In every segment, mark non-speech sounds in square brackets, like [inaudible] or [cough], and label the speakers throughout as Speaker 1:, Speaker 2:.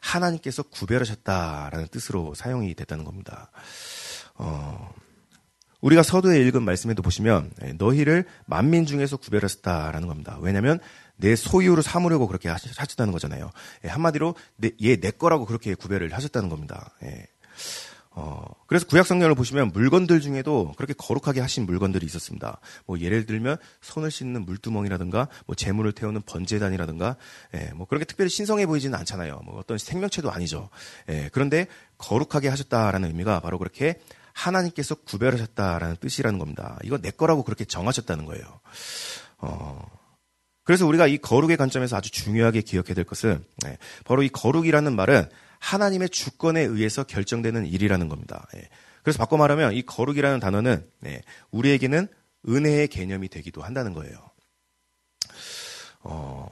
Speaker 1: 하나님께서 구별하셨다라는 뜻으로 사용이 됐다는 겁니다. 어, 우리가 서두에 읽은 말씀에도 보시면 예, 너희를 만민 중에서 구별하셨다라는 겁니다. 왜냐하면 내 소유로 삼으려고 그렇게 하셨다는 거잖아요. 예, 한마디로 얘 내 거라고 그렇게 구별을 하셨다는 겁니다. 예. 어, 그래서 구약 성경을 보시면 물건들 중에도 그렇게 거룩하게 하신 물건들이 있었습니다. 뭐 예를 들면 손을 씻는 물두멍이라든가 뭐 재물을 태우는 번제단이라든가 예, 뭐 그렇게 특별히 신성해 보이지는 않잖아요. 뭐 어떤 생명체도 아니죠. 예, 그런데 거룩하게 하셨다라는 의미가 바로 그렇게 하나님께서 구별하셨다라는 뜻이라는 겁니다. 이거 내 거라고 그렇게 정하셨다는 거예요. 어, 그래서 우리가 이 거룩의 관점에서 아주 중요하게 기억해야 될 것은 예, 바로 이 거룩이라는 말은 하나님의 주권에 의해서 결정되는 일이라는 겁니다. 예. 그래서 바꿔 말하면 이 거룩이라는 단어는 예, 우리에게는 은혜의 개념이 되기도 한다는 거예요. 어,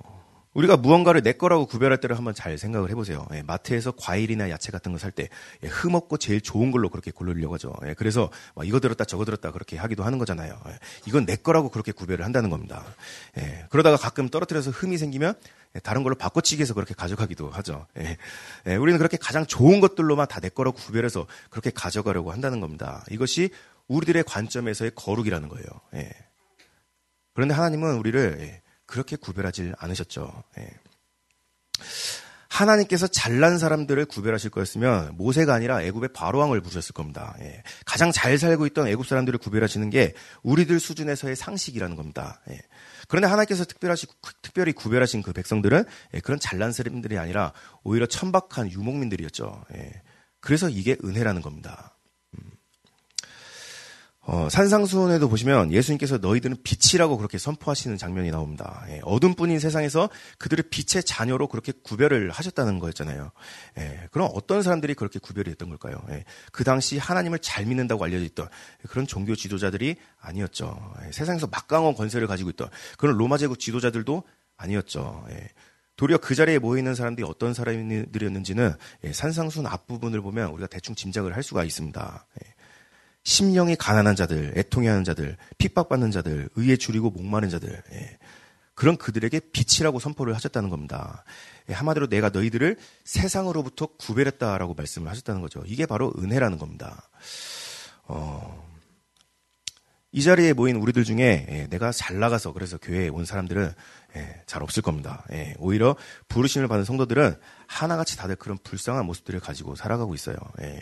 Speaker 1: 우리가 무언가를 내 거라고 구별할 때를 한번 잘 생각을 해보세요. 예, 마트에서 과일이나 야채 같은 거 살 때, 예, 흠없고 제일 좋은 걸로 그렇게 고르려고 하죠. 예, 그래서 이거 들었다 저거 들었다 그렇게 하기도 하는 거잖아요. 예, 이건 내 거라고 그렇게 구별을 한다는 겁니다. 예, 그러다가 가끔 떨어뜨려서 흠이 생기면 예, 다른 걸로 바꿔치기 해서 그렇게 가져가기도 하죠. 우리는 그렇게 가장 좋은 것들로만 다 내 거라고 구별해서 그렇게 가져가려고 한다는 겁니다. 이것이 우리들의 관점에서의 거룩이라는 거예요. 예. 그런데 하나님은 우리를 예, 그렇게 구별하지 않으셨죠. 예. 하나님께서 잘난 사람들을 구별하실 거였으면 모세가 아니라 애굽의 바로왕을 부르셨을 겁니다. 예. 가장 잘 살고 있던 애굽 사람들을 구별하시는 게 우리들 수준에서의 상식이라는 겁니다. 예. 그런데 하나님께서 특별하시, 특별히 구별하신 그 백성들은 예, 그런 잘난 사람들이 아니라 오히려 천박한 유목민들이었죠. 예. 그래서 이게 은혜라는 겁니다. 어, 산상수훈에도 보시면 예수님께서 너희들은 빛이라고 그렇게 선포하시는 장면이 나옵니다. 예, 어둠뿐인 세상에서 그들의 빛의 자녀로 그렇게 구별을 하셨다는 거였잖아요. 예, 그럼 어떤 사람들이 그렇게 구별이 됐던 걸까요? 예, 그 당시 하나님을 잘 믿는다고 알려져 있던 그런 종교 지도자들이 아니었죠. 예, 세상에서 막강한 권세를 가지고 있던 그런 로마 제국 지도자들도 아니었죠. 예, 도리어 그 자리에 모여 있는 사람들이 어떤 사람들이었는지는 예, 산상순 앞부분을 보면 우리가 대충 짐작을 할 수가 있습니다. 예. 심령이 가난한 자들, 애통해하는 자들, 핍박받는 자들, 의에 줄이고 목마른 자들, 예. 그런 그들에게 빛이라고 선포를 하셨다는 겁니다. 예, 한마디로 내가 너희들을 세상으로부터 구별했다라고 말씀을 하셨다는 거죠. 이게 바로 은혜라는 겁니다. 어, 이 자리에 모인 우리들 중에 예, 내가 잘 나가서 그래서 교회에 온 사람들은 예, 잘 없을 겁니다. 예, 오히려 부르심을 받은 성도들은 하나같이 다들 그런 불쌍한 모습들을 가지고 살아가고 있어요. 예.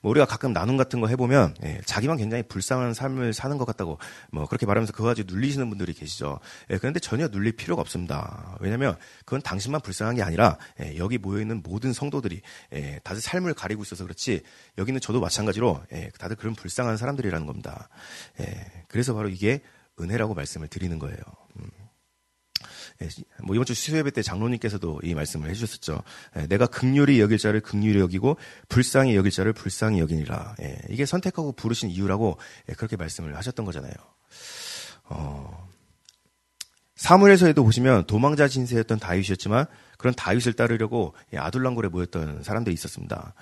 Speaker 1: 뭐 우리가 가끔 나눔 같은 거 해보면 예, 자기만 굉장히 불쌍한 삶을 사는 것 같다고 뭐 그렇게 말하면서 그거 가지고 눌리시는 분들이 계시죠. 예, 그런데 전혀 눌릴 필요가 없습니다. 왜냐하면 그건 당신만 불쌍한 게 아니라 예, 여기 모여 있는 모든 성도들이 예, 다들 삶을 가리고 있어서 그렇지 여기는 저도 마찬가지로 예, 다들 그런 불쌍한 사람들이라는 겁니다. 예, 그래서 바로 이게 은혜라고 말씀을 드리는 거예요. 음. 예, 뭐 이번 주 수요예배 때 장로님께서도 이 말씀을 해주셨었죠. 예, 내가 극률이 여길 자를 극률이 여기고 불쌍히 여길 자를 불쌍히 여기니라. 예, 이게 선택하고 부르신 이유라고 그렇게 말씀을 하셨던 거잖아요. 어, 사무엘서에도 보시면 도망자 신세였던 다윗이었지만 그런 다윗을 따르려고 아둘랑골에 모였던 사람들이 있었습니다.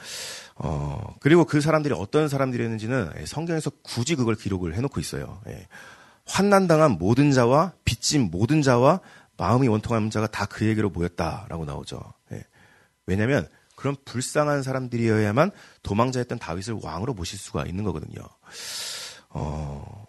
Speaker 1: 어, 그리고 그 사람들이 어떤 사람들이었는지는 성경에서 굳이 그걸 기록을 해놓고 있어요. 환난당한 모든 자와 빚진 모든 자와 마음이 원통한 자가 다 그에게로 모였다라고 나오죠. 예. 왜냐하면 그런 불쌍한 사람들이어야만 도망자였던 다윗을 왕으로 모실 수가 있는 거거든요. 어,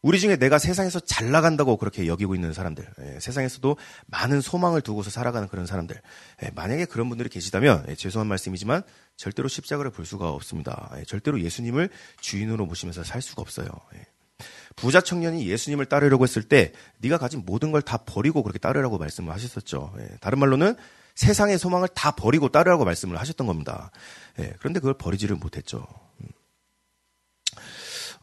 Speaker 1: 우리 중에 내가 세상에서 잘 나간다고 그렇게 여기고 있는 사람들, 예, 세상에서도 많은 소망을 두고서 살아가는 그런 사람들, 예, 만약에 그런 분들이 계시다면 예, 죄송한 말씀이지만 절대로 십자가를 볼 수가 없습니다. 예, 절대로 예수님을 주인으로 모시면서 살 수가 없어요. 예. 부자 청년이 예수님을 따르려고 했을 때 네가 가진 모든 걸 다 버리고 그렇게 따르라고 말씀을 하셨었죠. 예, 다른 말로는 세상의 소망을 다 버리고 따르라고 말씀을 하셨던 겁니다. 예, 그런데 그걸 버리지를 못했죠. 음.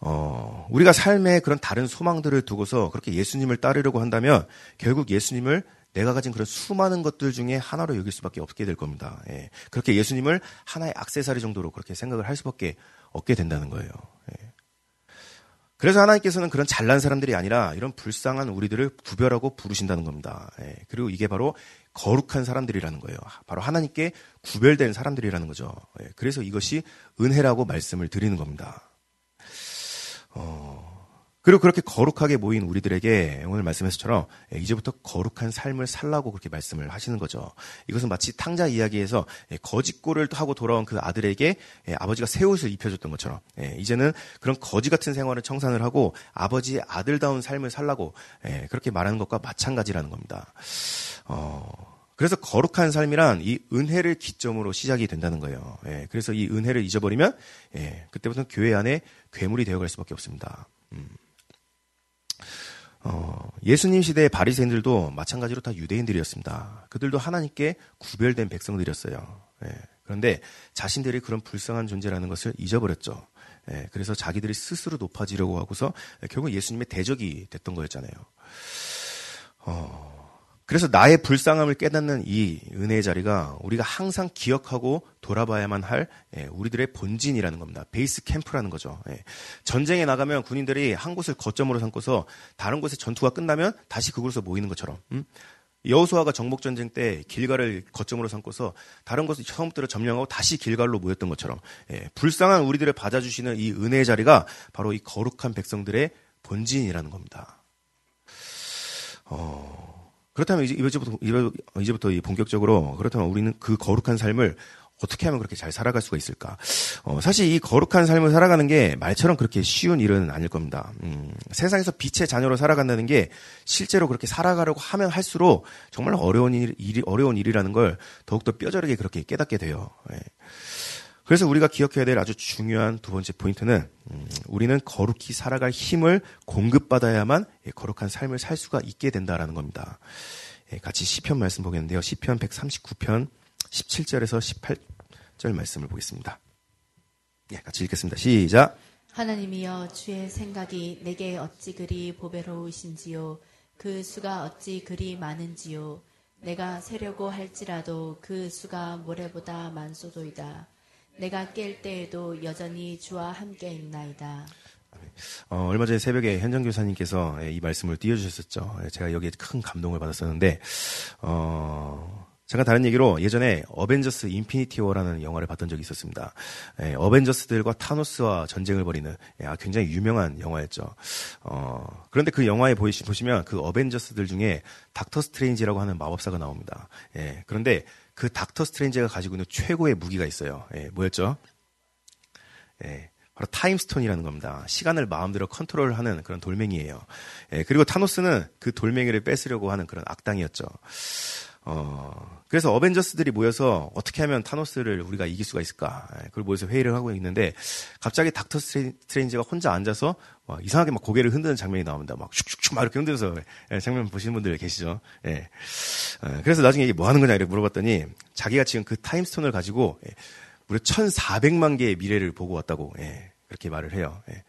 Speaker 1: 어, 우리가 삶에 그런 다른 소망들을 두고서 그렇게 예수님을 따르려고 한다면 결국 예수님을 내가 가진 그런 수많은 것들 중에 하나로 여길 수밖에 없게 될 겁니다. 예, 그렇게 예수님을 하나의 악세사리 정도로 그렇게 생각을 할 수밖에 없게 된다는 거예요. 예. 그래서 하나님께서는 그런 잘난 사람들이 아니라 이런 불쌍한 우리들을 구별하고 부르신다는 겁니다. 예, 그리고 이게 바로 거룩한 사람들이라는 거예요. 바로 하나님께 구별된 사람들이라는 거죠. 예, 그래서 이것이 은혜라고 말씀을 드리는 겁니다. 어, 그리고 그렇게 거룩하게 모인 우리들에게 오늘 말씀에서처럼 예, 이제부터 거룩한 삶을 살라고 그렇게 말씀을 하시는 거죠. 이것은 마치 탕자 이야기에서 예, 거짓골을 하고 돌아온 그 아들에게 예, 아버지가 새 옷을 입혀줬던 것처럼 이제는 그런 거지 같은 생활을 청산을 하고 아버지의 아들다운 삶을 살라고 그렇게 말하는 것과 마찬가지라는 겁니다. 어, 그래서 거룩한 삶이란 이 은혜를 기점으로 시작이 된다는 거예요. 그래서 이 은혜를 잊어버리면 그때부터는 교회 안에 괴물이 되어갈 수밖에 없습니다. 음. 어, 예수님 시대의 바리새인들도 마찬가지로 다 유대인들이었습니다. 그들도 하나님께 구별된 백성들이었어요. 예, 그런데 자신들이 그런 불쌍한 존재라는 것을 잊어버렸죠. 예, 그래서 자기들이 스스로 높아지려고 하고서 결국 예수님의 대적이 됐던 거였잖아요. 어, 그래서 나의 불쌍함을 깨닫는 이 은혜의 자리가 우리가 항상 기억하고 돌아봐야만 할 예, 우리들의 본진이라는 겁니다. 베이스 캠프라는 거죠. 예. 전쟁에 나가면 군인들이 한 곳을 거점으로 삼고서 다른 곳에 전투가 끝나면 다시 그곳에서 모이는 것처럼. 음? 여호수아가 정복 전쟁 때 길가를 거점으로 삼고서 다른 곳을 처음부터 점령하고 다시 길갈로 모였던 것처럼 예, 불쌍한 우리들을 받아주시는 이 은혜의 자리가 바로 이 거룩한 백성들의 본진이라는 겁니다. 어, 그렇다면 이제 이제부터 이제부터 본격적으로 그렇다면 우리는 그 거룩한 삶을 어떻게 하면 그렇게 잘 살아갈 수가 있을까? 어, 사실 이 거룩한 삶을 살아가는 게 말처럼 그렇게 쉬운 일은 아닐 겁니다. 음, 세상에서 빛의 자녀로 살아간다는 게 실제로 그렇게 살아가려고 하면 할수록 정말 어려운 일, 일이, 어려운 일이라는 걸 더욱더 뼈저리게 그렇게 깨닫게 돼요. 예. 그래서 우리가 기억해야 될 아주 중요한 두 번째 포인트는 음, 우리는 거룩히 살아갈 힘을 공급받아야만 예, 거룩한 삶을 살 수가 있게 된다라는 겁니다. 예, 같이 시편 말씀 보겠는데요. 시편 139편 17절에서 18절 말씀을 보겠습니다. 예, 같이 읽겠습니다. 시작.
Speaker 2: 하나님이여 주의 생각이 내게 어찌 그리 보배로우신지요 그 수가 어찌 그리 많은지요 내가 세려고 할지라도 그 수가 모래보다 많소도이다. 내가 깰 때에도 여전히 주와 함께 있나이다.
Speaker 1: 어, 얼마 전에 새벽에 현정 교사님께서 이 말씀을 띄워주셨었죠. 제가 여기에 큰 감동을 받았었는데, 어, 제가 다른 얘기로 예전에 어벤져스 인피니티 워라는 영화를 봤던 적이 있었습니다. 예, 어벤져스들과 타노스와 전쟁을 벌이는 예, 아, 굉장히 유명한 영화였죠. 어, 그런데 그 영화에 보시, 보시면 그 어벤져스들 중에 닥터 스트레인지라고 하는 마법사가 나옵니다. 예, 그런데 그 닥터 스트레인지가 가지고 있는 최고의 무기가 있어요. 예, 뭐였죠? 예, 바로 타임스톤이라는 겁니다. 시간을 마음대로 컨트롤하는 그런 돌멩이에요. 예, 그리고 타노스는 그 돌멩이를 뺏으려고 하는 그런 악당이었죠. 어, 그래서 어벤져스들이 모여서 어떻게 하면 타노스를 우리가 이길 수가 있을까? 예, 그걸 모여서 회의를 하고 있는데 갑자기 닥터 스트레인지가 혼자 앉아서 막 이상하게 막 고개를 흔드는 장면이 나옵니다. 막 슉슉슉 막 이렇게 흔들어서 예, 장면 보시는 분들 계시죠? 예. 어, 그래서 나중에 이게 뭐 하는 거냐 이렇게 물어봤더니 자기가 지금 그 타임스톤을 가지고 예, 무려 1,400만 개의 미래를 보고 왔다고 예, 그렇게 말을 해요. 예.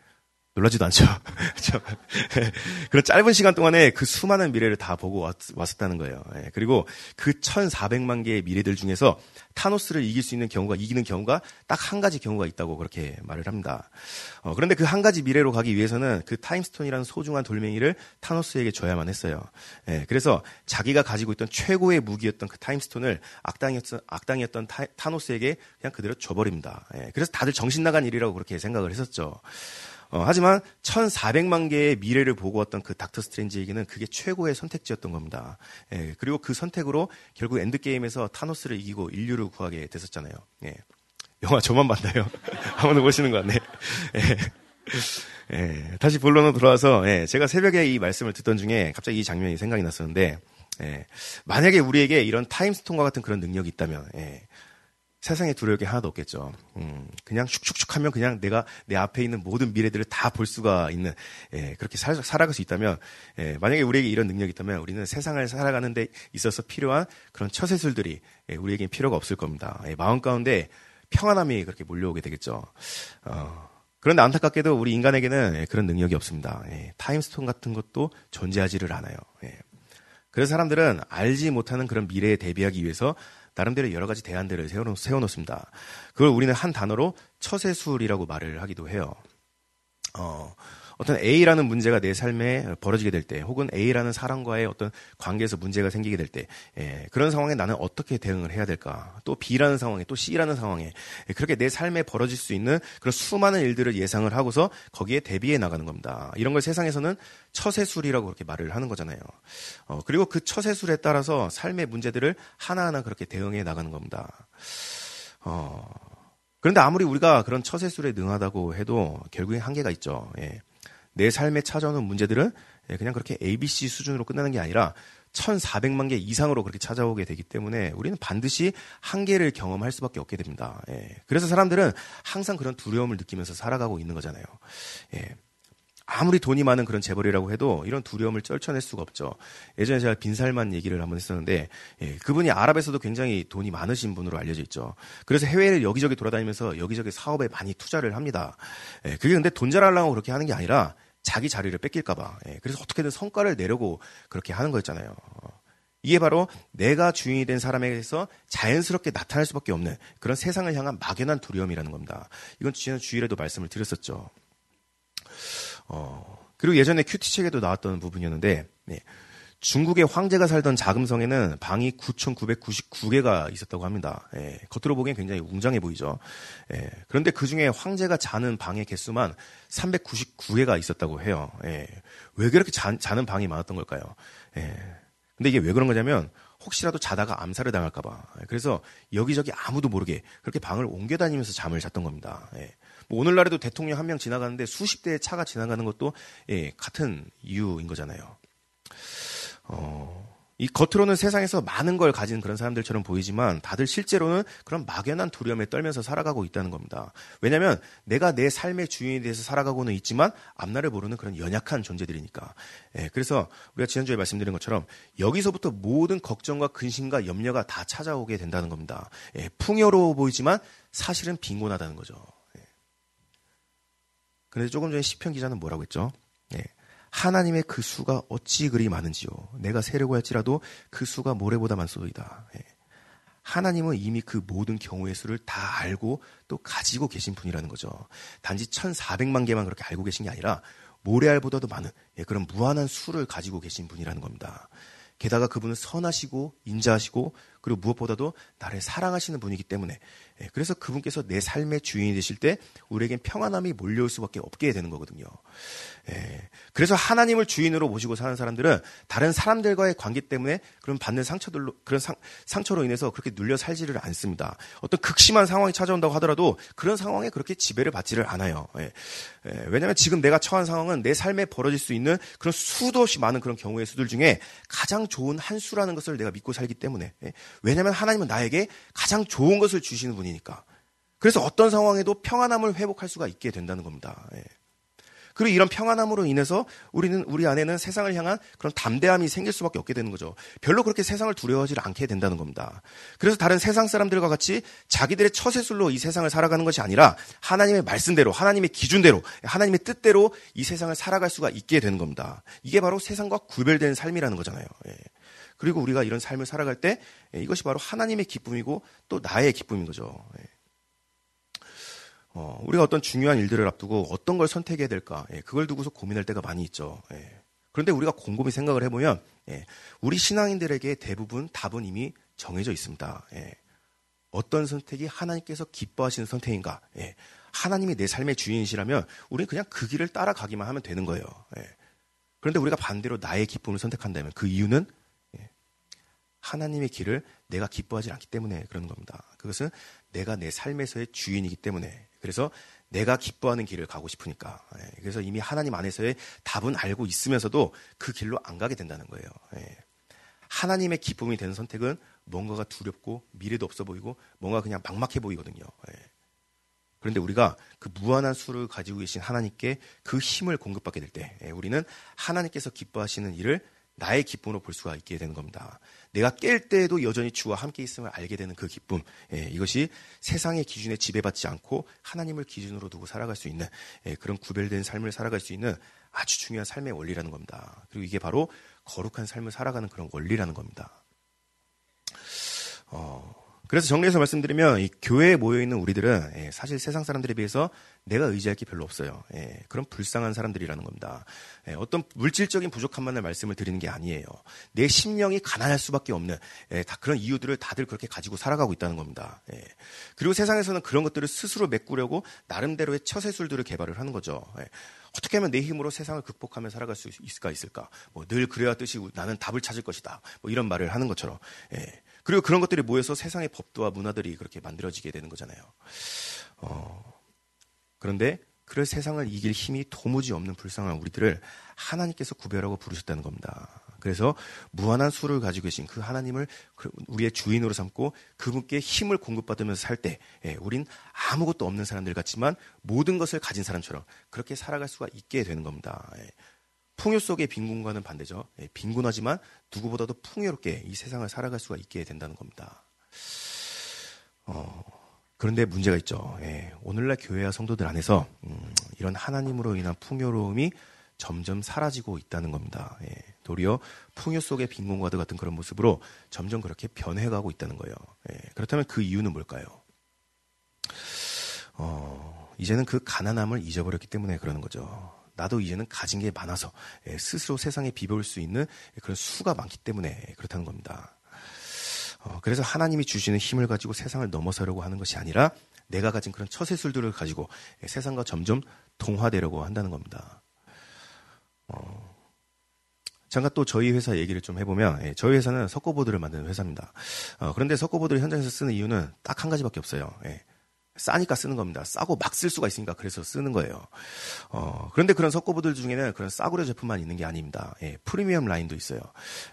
Speaker 1: 놀라지도 않죠. [laughs] 그런 짧은 시간 동안에 그 수많은 미래를 다 보고 왔, 었다는 거예요. 예. 그리고 그 1,400만 개의 미래들 중에서 타노스를 이길 수 있는 경우가 이기는 경우가 딱 한 가지 경우가 있다고 그렇게 말을 합니다. 어, 그런데 그 한 가지 미래로 가기 위해서는 그 타임스톤이라는 소중한 돌멩이를 타노스에게 줘야만 했어요. 예. 그래서 자기가 가지고 있던 최고의 무기였던 그 타임스톤을 악당이었던 악당이었던 타, 노스에게 그냥 그대로 줘버립니다. 예. 그래서 다들 정신 나간 일이라고 그렇게 생각을 했었죠. 어, 하지만 1,400만 개의 미래를 보고 왔던 그 닥터 스트레인지에게는 그게 최고의 선택지였던 겁니다. 예, 그리고 그 선택으로 결국 엔드게임에서 타노스를 이기고 인류를 구하게 됐었잖아요. 예. 영화 저만 봤나요? [laughs] 한번도 보시는 것 같네. 예. 예, 다시 본론으로 돌아와서 예, 제가 새벽에 이 말씀을 듣던 중에 갑자기 이 장면이 생각이 났었는데 예, 만약에 우리에게 이런 타임스톤과 같은 그런 능력이 있다면 예, 세상에 두려울 게 하나도 없겠죠. 음, 그냥 슉슉슉 하면 그냥 내가 내 앞에 있는 모든 미래들을 다 볼 수가 있는, 예, 그렇게 살, 살아갈 수 있다면, 예, 만약에 우리에게 이런 능력이 있다면 우리는 세상을 살아가는 데 있어서 필요한 그런 처세술들이 예, 우리에겐 필요가 없을 겁니다. 예, 마음 가운데 평안함이 그렇게 몰려오게 되겠죠. 어, 그런데 안타깝게도 우리 인간에게는 예, 그런 능력이 없습니다. 예, 타임스톤 같은 것도 존재하지를 않아요. 예. 그래서 사람들은 알지 못하는 그런 미래에 대비하기 위해서 나름대로 여러 가지 대안들을 세워놓, 세워놓습니다. 그걸 우리는 한 단어로 처세술이라고 말을 하기도 해요. 어, 어떤 A라는 문제가 내 삶에 벌어지게 될 때, 혹은 A라는 사람과의 어떤 관계에서 문제가 생기게 될 때, 예, 그런 상황에 나는 어떻게 대응을 해야 될까? 또 B라는 상황에, 또 C라는 상황에, 예, 그렇게 내 삶에 벌어질 수 있는 그런 수많은 일들을 예상을 하고서 거기에 대비해 나가는 겁니다. 이런 걸 세상에서는 처세술이라고 그렇게 말을 하는 거잖아요. 어, 그리고 그 처세술에 따라서 삶의 문제들을 하나하나 그렇게 대응해 나가는 겁니다. 어, 그런데 아무리 우리가 그런 처세술에 능하다고 해도 결국엔 한계가 있죠. 예. 내 삶에 찾아오는 문제들은 예, 그냥 그렇게 ABC 수준으로 끝나는 게 아니라 1,400만 개 이상으로 그렇게 찾아오게 되기 때문에 우리는 반드시 한계를 경험할 수밖에 없게 됩니다. 예. 그래서 사람들은 항상 그런 두려움을 느끼면서 살아가고 있는 거잖아요. 예. 아무리 돈이 많은 그런 재벌이라고 해도 이런 두려움을 쩔쳐낼 수가 없죠. 예전에 제가 빈살만 얘기를 한번 했었는데 예, 그분이 아랍에서도 굉장히 돈이 많으신 분으로 알려져 있죠. 그래서 해외를 여기저기 돌아다니면서 여기저기 사업에 많이 투자를 합니다. 예, 그게 근데 돈 잘하려고 그렇게 하는 게 아니라 자기 자리를 뺏길까봐. 예, 그래서 어떻게든 성과를 내려고 그렇게 하는 거였잖아요. 이게 바로 내가 주인이 된 사람에게서 자연스럽게 나타날 수밖에 없는 그런 세상을 향한 막연한 두려움이라는 겁니다. 이건 지난 주일에도 말씀을 드렸었죠. 어, 그리고 예전에 큐티 책에도 나왔던 부분이었는데, 네. 중국의 황제가 살던 자금성에는 방이 9,999개가 있었다고 합니다. 예, 겉으로 보기엔 굉장히 웅장해 보이죠. 예, 그런데 그 중에 황제가 자는 방의 개수만 399개가 있었다고 해요. 예, 왜 그렇게 자, 는 방이 많았던 걸까요? 예, 근데 이게 왜 그런 거냐면 혹시라도 자다가 암살을 당할까봐. 그래서 여기저기 아무도 모르게 그렇게 방을 옮겨 다니면서 잠을 잤던 겁니다. 예. 뭐 오늘날에도 대통령 한 명 지나가는데 수십 대의 차가 지나가는 것도 예, 같은 이유인 거잖아요. 어, 이 겉으로는 세상에서 많은 걸 가진 그런 사람들처럼 보이지만 다들 실제로는 그런 막연한 두려움에 떨면서 살아가고 있다는 겁니다. 왜냐하면 내가 내 삶의 주인에 대해서 살아가고는 있지만 앞날을 모르는 그런 연약한 존재들이니까. 예, 그래서 우리가 지난주에 말씀드린 것처럼 여기서부터 모든 걱정과 근심과 염려가 다 찾아오게 된다는 겁니다. 예, 풍요로워 보이지만 사실은 빈곤하다는 거죠. 그런데 조금 전에 시편 기자는 뭐라고 했죠? 예. 하나님의 그 수가 어찌 그리 많은지요. 내가 세려고 할지라도 그 수가 모래보다 많소이다. 예. 하나님은 이미 그 모든 경우의 수를 다 알고 또 가지고 계신 분이라는 거죠. 단지 1,400만 개만 그렇게 알고 계신 게 아니라 모래알보다도 많은 예, 그런 무한한 수를 가지고 계신 분이라는 겁니다. 게다가 그분은 선하시고 인자하시고 그리고 무엇보다도 나를 사랑하시는 분이기 때문에 예, 그래서 그분께서 내 삶의 주인이 되실 때 우리에겐 평안함이 몰려올 수밖에 없게 되는 거거든요. 예, 그래서 하나님을 주인으로 모시고 사는 사람들은 다른 사람들과의 관계 때문에 그런 받는 상처들로 그런 상, 상처로 인해서 그렇게 눌려 살지를 않습니다. 어떤 극심한 상황이 찾아온다고 하더라도 그런 상황에 그렇게 지배를 받지를 않아요. 예, 왜냐하면 지금 내가 처한 상황은 내 삶에 벌어질 수 있는 그런 수도 없이 많은 그런 경우의 수들 중에 가장 좋은 한 수라는 것을 내가 믿고 살기 때문에 왜냐하면 하나님은 나에게 가장 좋은 것을 주시는 분. 분이니까. 그래서 어떤 상황에도 평안함을 회복할 수가 있게 된다는 겁니다. 예. 그리고 이런 평안함으로 인해서 우리는 우리 안에는 세상을 향한 그런 담대함이 생길 수밖에 없게 되는 거죠. 별로 그렇게 세상을 두려워하지 않게 된다는 겁니다. 그래서 다른 세상 사람들과 같이 자기들의 처세술로 이 세상을 살아가는 것이 아니라 하나님의 말씀대로, 하나님의 기준대로, 하나님의 뜻대로 이 세상을 살아갈 수가 있게 되는 겁니다. 이게 바로 세상과 구별된 삶이라는 거잖아요. 예. 그리고 우리가 이런 삶을 살아갈 때 예, 이것이 바로 하나님의 기쁨이고 또 나의 기쁨인 거죠. 예. 어, 우리가 어떤 중요한 일들을 앞두고 어떤 걸 선택해야 될까, 예, 그걸 두고서 고민할 때가 많이 있죠. 그런데 우리가 곰곰이 생각을 해보면 우리 신앙인들에게 대부분 답은 이미 정해져 있습니다. 어떤 선택이 하나님께서 기뻐하시는 선택인가? 하나님이 내 삶의 주인이시라면 우리는 그냥 그 길을 따라가기만 하면 되는 거예요. 그런데 우리가 반대로 나의 기쁨을 선택한다면 그 이유는 하나님의 길을 내가 기뻐하지 않기 때문에 그런 겁니다. 그것은 내가 내 삶에서의 주인이기 때문에 그래서 내가 기뻐하는 길을 가고 싶으니까. 예, 그래서 이미 하나님 안에서의 답은 알고 있으면서도 그 길로 안 가게 된다는 거예요. 예. 하나님의 기쁨이 되는 선택은 뭔가가 두렵고 미래도 없어 보이고 뭔가 그냥 막막해 보이거든요. 예. 그런데 우리가 그 무한한 수를 가지고 계신 하나님께 그 힘을 공급받게 될 때, 우리는 하나님께서 기뻐하시는 일을 나의 기쁨으로 볼 수가 있게 되는 겁니다. 내가 깰 때에도 여전히 주와 함께 있음을 알게 되는 그 기쁨. 예, 이것이 세상의 기준에 지배받지 않고 하나님을 기준으로 두고 살아갈 수 있는 예, 그런 구별된 삶을 살아갈 수 있는 아주 중요한 삶의 원리라는 겁니다. 그리고 이게 바로 거룩한 삶을 살아가는 그런 원리라는 겁니다. 어, 그래서 정리해서 말씀드리면 이 교회에 모여 있는 우리들은 예, 사실 세상 사람들에 비해서 내가 의지할 게 별로 없어요. 예, 그런 불쌍한 사람들이라는 겁니다. 예, 어떤 물질적인 부족함만을 말씀을 드리는 게 아니에요. 내 심령이 가난할 수밖에 없는 예, 다 그런 이유들을 다들 그렇게 가지고 살아가고 있다는 겁니다. 예, 그리고 세상에서는 그런 것들을 스스로 메꾸려고 나름대로의 처세술들을 개발을 하는 거죠. 예, 어떻게 하면 내 힘으로 세상을 극복하며 살아갈 수 있을까 있을까? 뭐 늘 그래야 뜻이 나는 답을 찾을 것이다. 뭐 이런 말을 하는 것처럼. 예. 그리고 그런 것들이 모여서 세상의 법도와 문화들이 그렇게 만들어지게 되는 거잖아요. 어, 그런데 그 세상을 이길 힘이 도무지 없는 불쌍한 우리들을 하나님께서 구별하고 부르셨다는 겁니다. 그래서 무한한 수를 가지고 계신 그 하나님을 그 우리의 주인으로 삼고 그분께 힘을 공급받으면서 살 때, 예, 우린 아무것도 없는 사람들 같지만 모든 것을 가진 사람처럼 그렇게 살아갈 수가 있게 되는 겁니다. 예. 풍요 속의 빈곤과는 반대죠. 예, 빈곤하지만 누구보다도 풍요롭게 이 세상을 살아갈 수가 있게 된다는 겁니다. 어, 그런데 문제가 있죠. 예, 오늘날 교회와 성도들 안에서 음, 이런 하나님으로 인한 풍요로움이 점점 사라지고 있다는 겁니다. 예, 도리어 풍요 속의 빈곤과도 같은 그런 모습으로 점점 그렇게 변해가고 있다는 거예요. 예, 그렇다면 그 이유는 뭘까요? 어, 이제는 그 가난함을 잊어버렸기 때문에 그러는 거죠. 나도 이제는 가진 게 많아서 예, 스스로 세상에 비벼올 수 있는 그런 수가 많기 때문에 그렇다는 겁니다. 어, 그래서 하나님이 주시는 힘을 가지고 세상을 넘어서려고 하는 것이 아니라 내가 가진 그런 처세술들을 가지고 예, 세상과 점점 동화되려고 한다는 겁니다. 어, 잠깐 또 저희 회사 얘기를 좀 해보면 예, 저희 회사는 석고보드를 만드는 회사입니다. 어, 그런데 석고보드를 현장에서 쓰는 이유는 딱 한 가지밖에 없어요. 예, 싸니까 쓰는 겁니다. 싸고 막 쓸 수가 있으니까 그래서 쓰는 거예요. 어, 그런데 그런 석고보들 중에는 그런 싸구려 제품만 있는 게 아닙니다. 예, 프리미엄 라인도 있어요.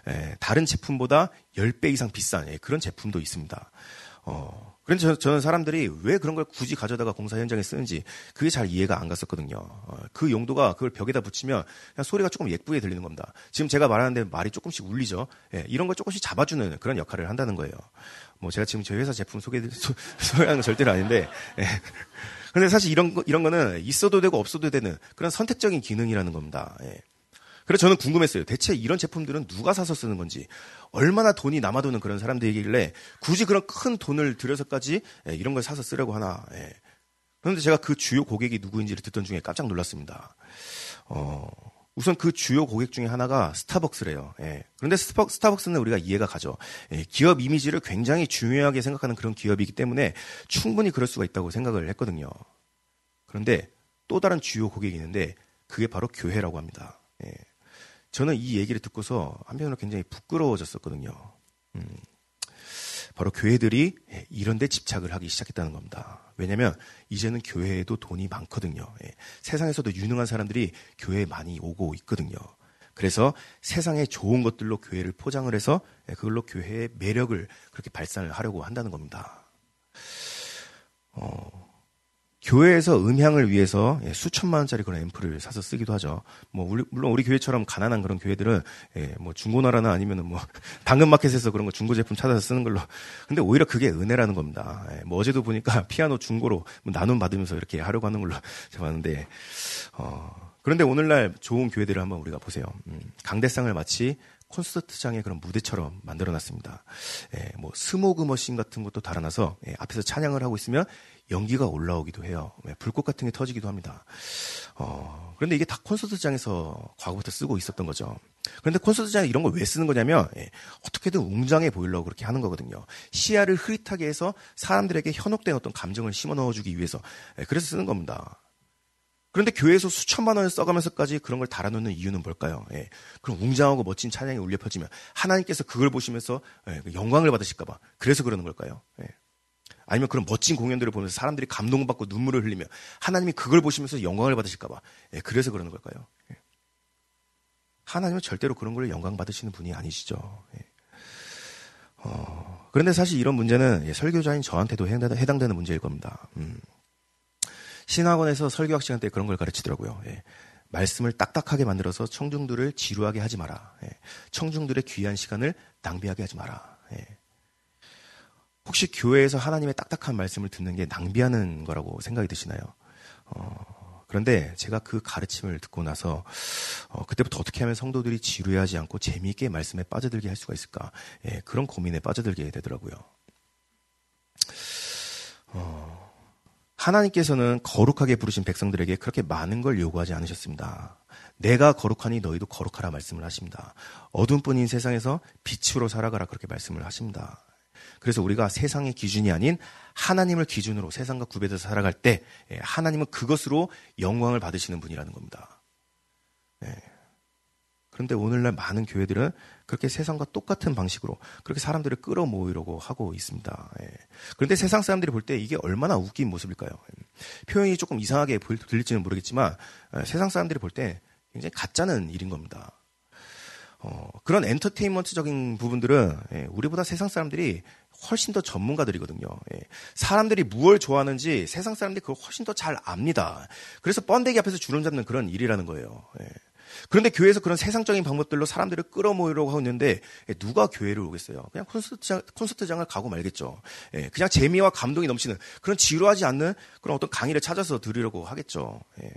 Speaker 1: 예, 다른 제품보다 10배 이상 비싼 예, 그런 제품도 있습니다. 어, 그런데 저, 는 사람들이 왜 그런 걸 굳이 가져다가 공사 현장에 쓰는지 그게 잘 이해가 안 갔었거든요. 어, 그 용도가 그걸 벽에다 붙이면 그냥 소리가 조금 예쁘게 들리는 겁니다. 지금 제가 말하는데 말이 조금씩 울리죠. 예, 이런 걸 조금씩 잡아주는 그런 역할을 한다는 거예요. 뭐 제가 지금 저희 회사 제품 소개 소, [laughs] 소개하는 건 절대로 아닌데. 예. 근데 사실 이런 거, 이런 거는 있어도 되고 없어도 되는 그런 선택적인 기능이라는 겁니다. 예. 그래서 저는 궁금했어요. 대체 이런 제품들은 누가 사서 쓰는 건지, 얼마나 돈이 남아도는 그런 사람들이길래 굳이 그런 큰 돈을 들여서까지 예, 이런 걸 사서 쓰려고 하나. 예. 그런데 제가 그 주요 고객이 누구인지를 듣던 중에 깜짝 놀랐습니다. 어, 우선 그 주요 고객 중에 하나가 스타벅스래요. 예. 그런데 스타벅, 스타벅 스는 우리가 이해가 가죠. 예. 기업 이미지를 굉장히 중요하게 생각하는 그런 기업이기 때문에 충분히 그럴 수가 있다고 생각을 했거든요. 그런데 또 다른 주요 고객이 있는데 그게 바로 교회라고 합니다. 예. 저는 이 얘기를 듣고서 한편으로 굉장히 부끄러워졌었거든요. 음, 바로 교회들이 예, 이런 데 집착을 하기 시작했다는 겁니다. 왜냐하면 이제는 교회에도 돈이 많거든요. 예, 세상에서도 유능한 사람들이 교회에 많이 오고 있거든요. 그래서 세상에 좋은 것들로 교회를 포장을 해서 예, 그걸로 교회의 매력을 그렇게 발산을 하려고 한다는 겁니다. 어, 교회에서 음향을 위해서 예, 수천만 원짜리 그런 앰프를 사서 쓰기도 하죠. 뭐 물론 우리 교회처럼 가난한 그런 교회들은 예, 뭐 중고나라나 아니면은 뭐 [laughs] 당근마켓에서 그런 거 중고 제품 찾아서 쓰는 걸로. 근데 오히려 그게 은혜라는 겁니다. 예, 뭐 어제도 보니까 [laughs] 피아노 중고로 뭐 나눔 받으면서 이렇게 하려고 하는 걸로 [laughs] 제가 봤는데 어, 그런데 오늘날 좋은 교회들을 한번 우리가 보세요. 음, 강대상을 마치 콘서트장의 그런 무대처럼 만들어놨습니다. 예, 뭐 스모그 머신 같은 것도 달아놔서 예, 앞에서 찬양을 하고 있으면 연기가 올라오기도 해요. 예, 불꽃 같은 게 터지기도 합니다. 어, 그런데 이게 다 콘서트장에서 과거부터 쓰고 있었던 거죠. 그런데 콘서트장에 이런 걸 왜 쓰는 거냐면 예, 어떻게든 웅장해 보이려고 그렇게 하는 거거든요. 시야를 흐릿하게 해서 사람들에게 현혹된 어떤 감정을 심어 넣어주기 위해서 예, 그래서 쓰는 겁니다. 그런데 교회에서 수천만 원을 써가면서까지 그런 걸 달아놓는 이유는 뭘까요? 예. 그럼 웅장하고 멋진 찬양이 울려 퍼지면 하나님께서 그걸 보시면서 예, 그 영광을 받으실까봐 그래서 그러는 걸까요? 예. 아니면 그런 멋진 공연들을 보면서 사람들이 감동받고 눈물을 흘리며 하나님이 그걸 보시면서 영광을 받으실까봐 예, 그래서 그러는 걸까요? 예. 하나님은 절대로 그런 걸 영광 받으시는 분이 아니시죠. 예. 어, 그런데 사실 이런 문제는 예, 설교자인 저한테도 해당되는 문제일 겁니다. 음. 신학원에서 설교학 시간 때 그런 걸 가르치더라고요. 예. 말씀을 딱딱하게 만들어서 청중들을 지루하게 하지 마라. 예. 청중들의 귀한 시간을 낭비하게 하지 마라. 예. 혹시 교회에서 하나님의 딱딱한 말씀을 듣는 게 낭비하는 거라고 생각이 드시나요? 어, 그런데 제가 그 가르침을 듣고 나서 어, 그때부터 어떻게 하면 성도들이 지루해하지 않고 재미있게 말씀에 빠져들게 할 수가 있을까? 예, 그런 고민에 빠져들게 되더라고요. 어, 하나님께서는 거룩하게 부르신 백성들에게 그렇게 많은 걸 요구하지 않으셨습니다. 내가 거룩하니 너희도 거룩하라 말씀을 하십니다. 어둠 뿐인 세상에서 빛으로 살아가라 그렇게 말씀을 하십니다. 그래서 우리가 세상의 기준이 아닌 하나님을 기준으로 세상과 구별해서 살아갈 때 예, 하나님은 그것으로 영광을 받으시는 분이라는 겁니다. 네. 그런데 오늘날 많은 교회들은 그렇게 세상과 똑같은 방식으로 그렇게 사람들을 끌어모으려고 하고 있습니다. 예. 그런데 세상 사람들이 볼 때 이게 얼마나 웃긴 모습일까요? 예. 표현이 조금 이상하게 들릴지는 모르겠지만 예, 세상 사람들이 볼 때 굉장히 가짜는 일인 겁니다. 어, 그런 엔터테인먼트적인 부분들은 예, 우리보다 세상 사람들이 훨씬 더 전문가들이거든요. 예. 사람들이 무엇을 좋아하는지 세상 사람들이 그걸 훨씬 더 잘 압니다. 그래서 번데기 앞에서 주름 잡는 그런 일이라는 거예요. 예. 그런데 교회에서 그런 세상적인 방법들로 사람들을 끌어모으려고 하고 있는데 예, 누가 교회를 오겠어요? 그냥 콘서트장, 콘서트장을 가고 말겠죠. 예, 그냥 재미와 감동이 넘치는 그런 지루하지 않는 그런 어떤 강의를 찾아서 들으려고 하겠죠. 예.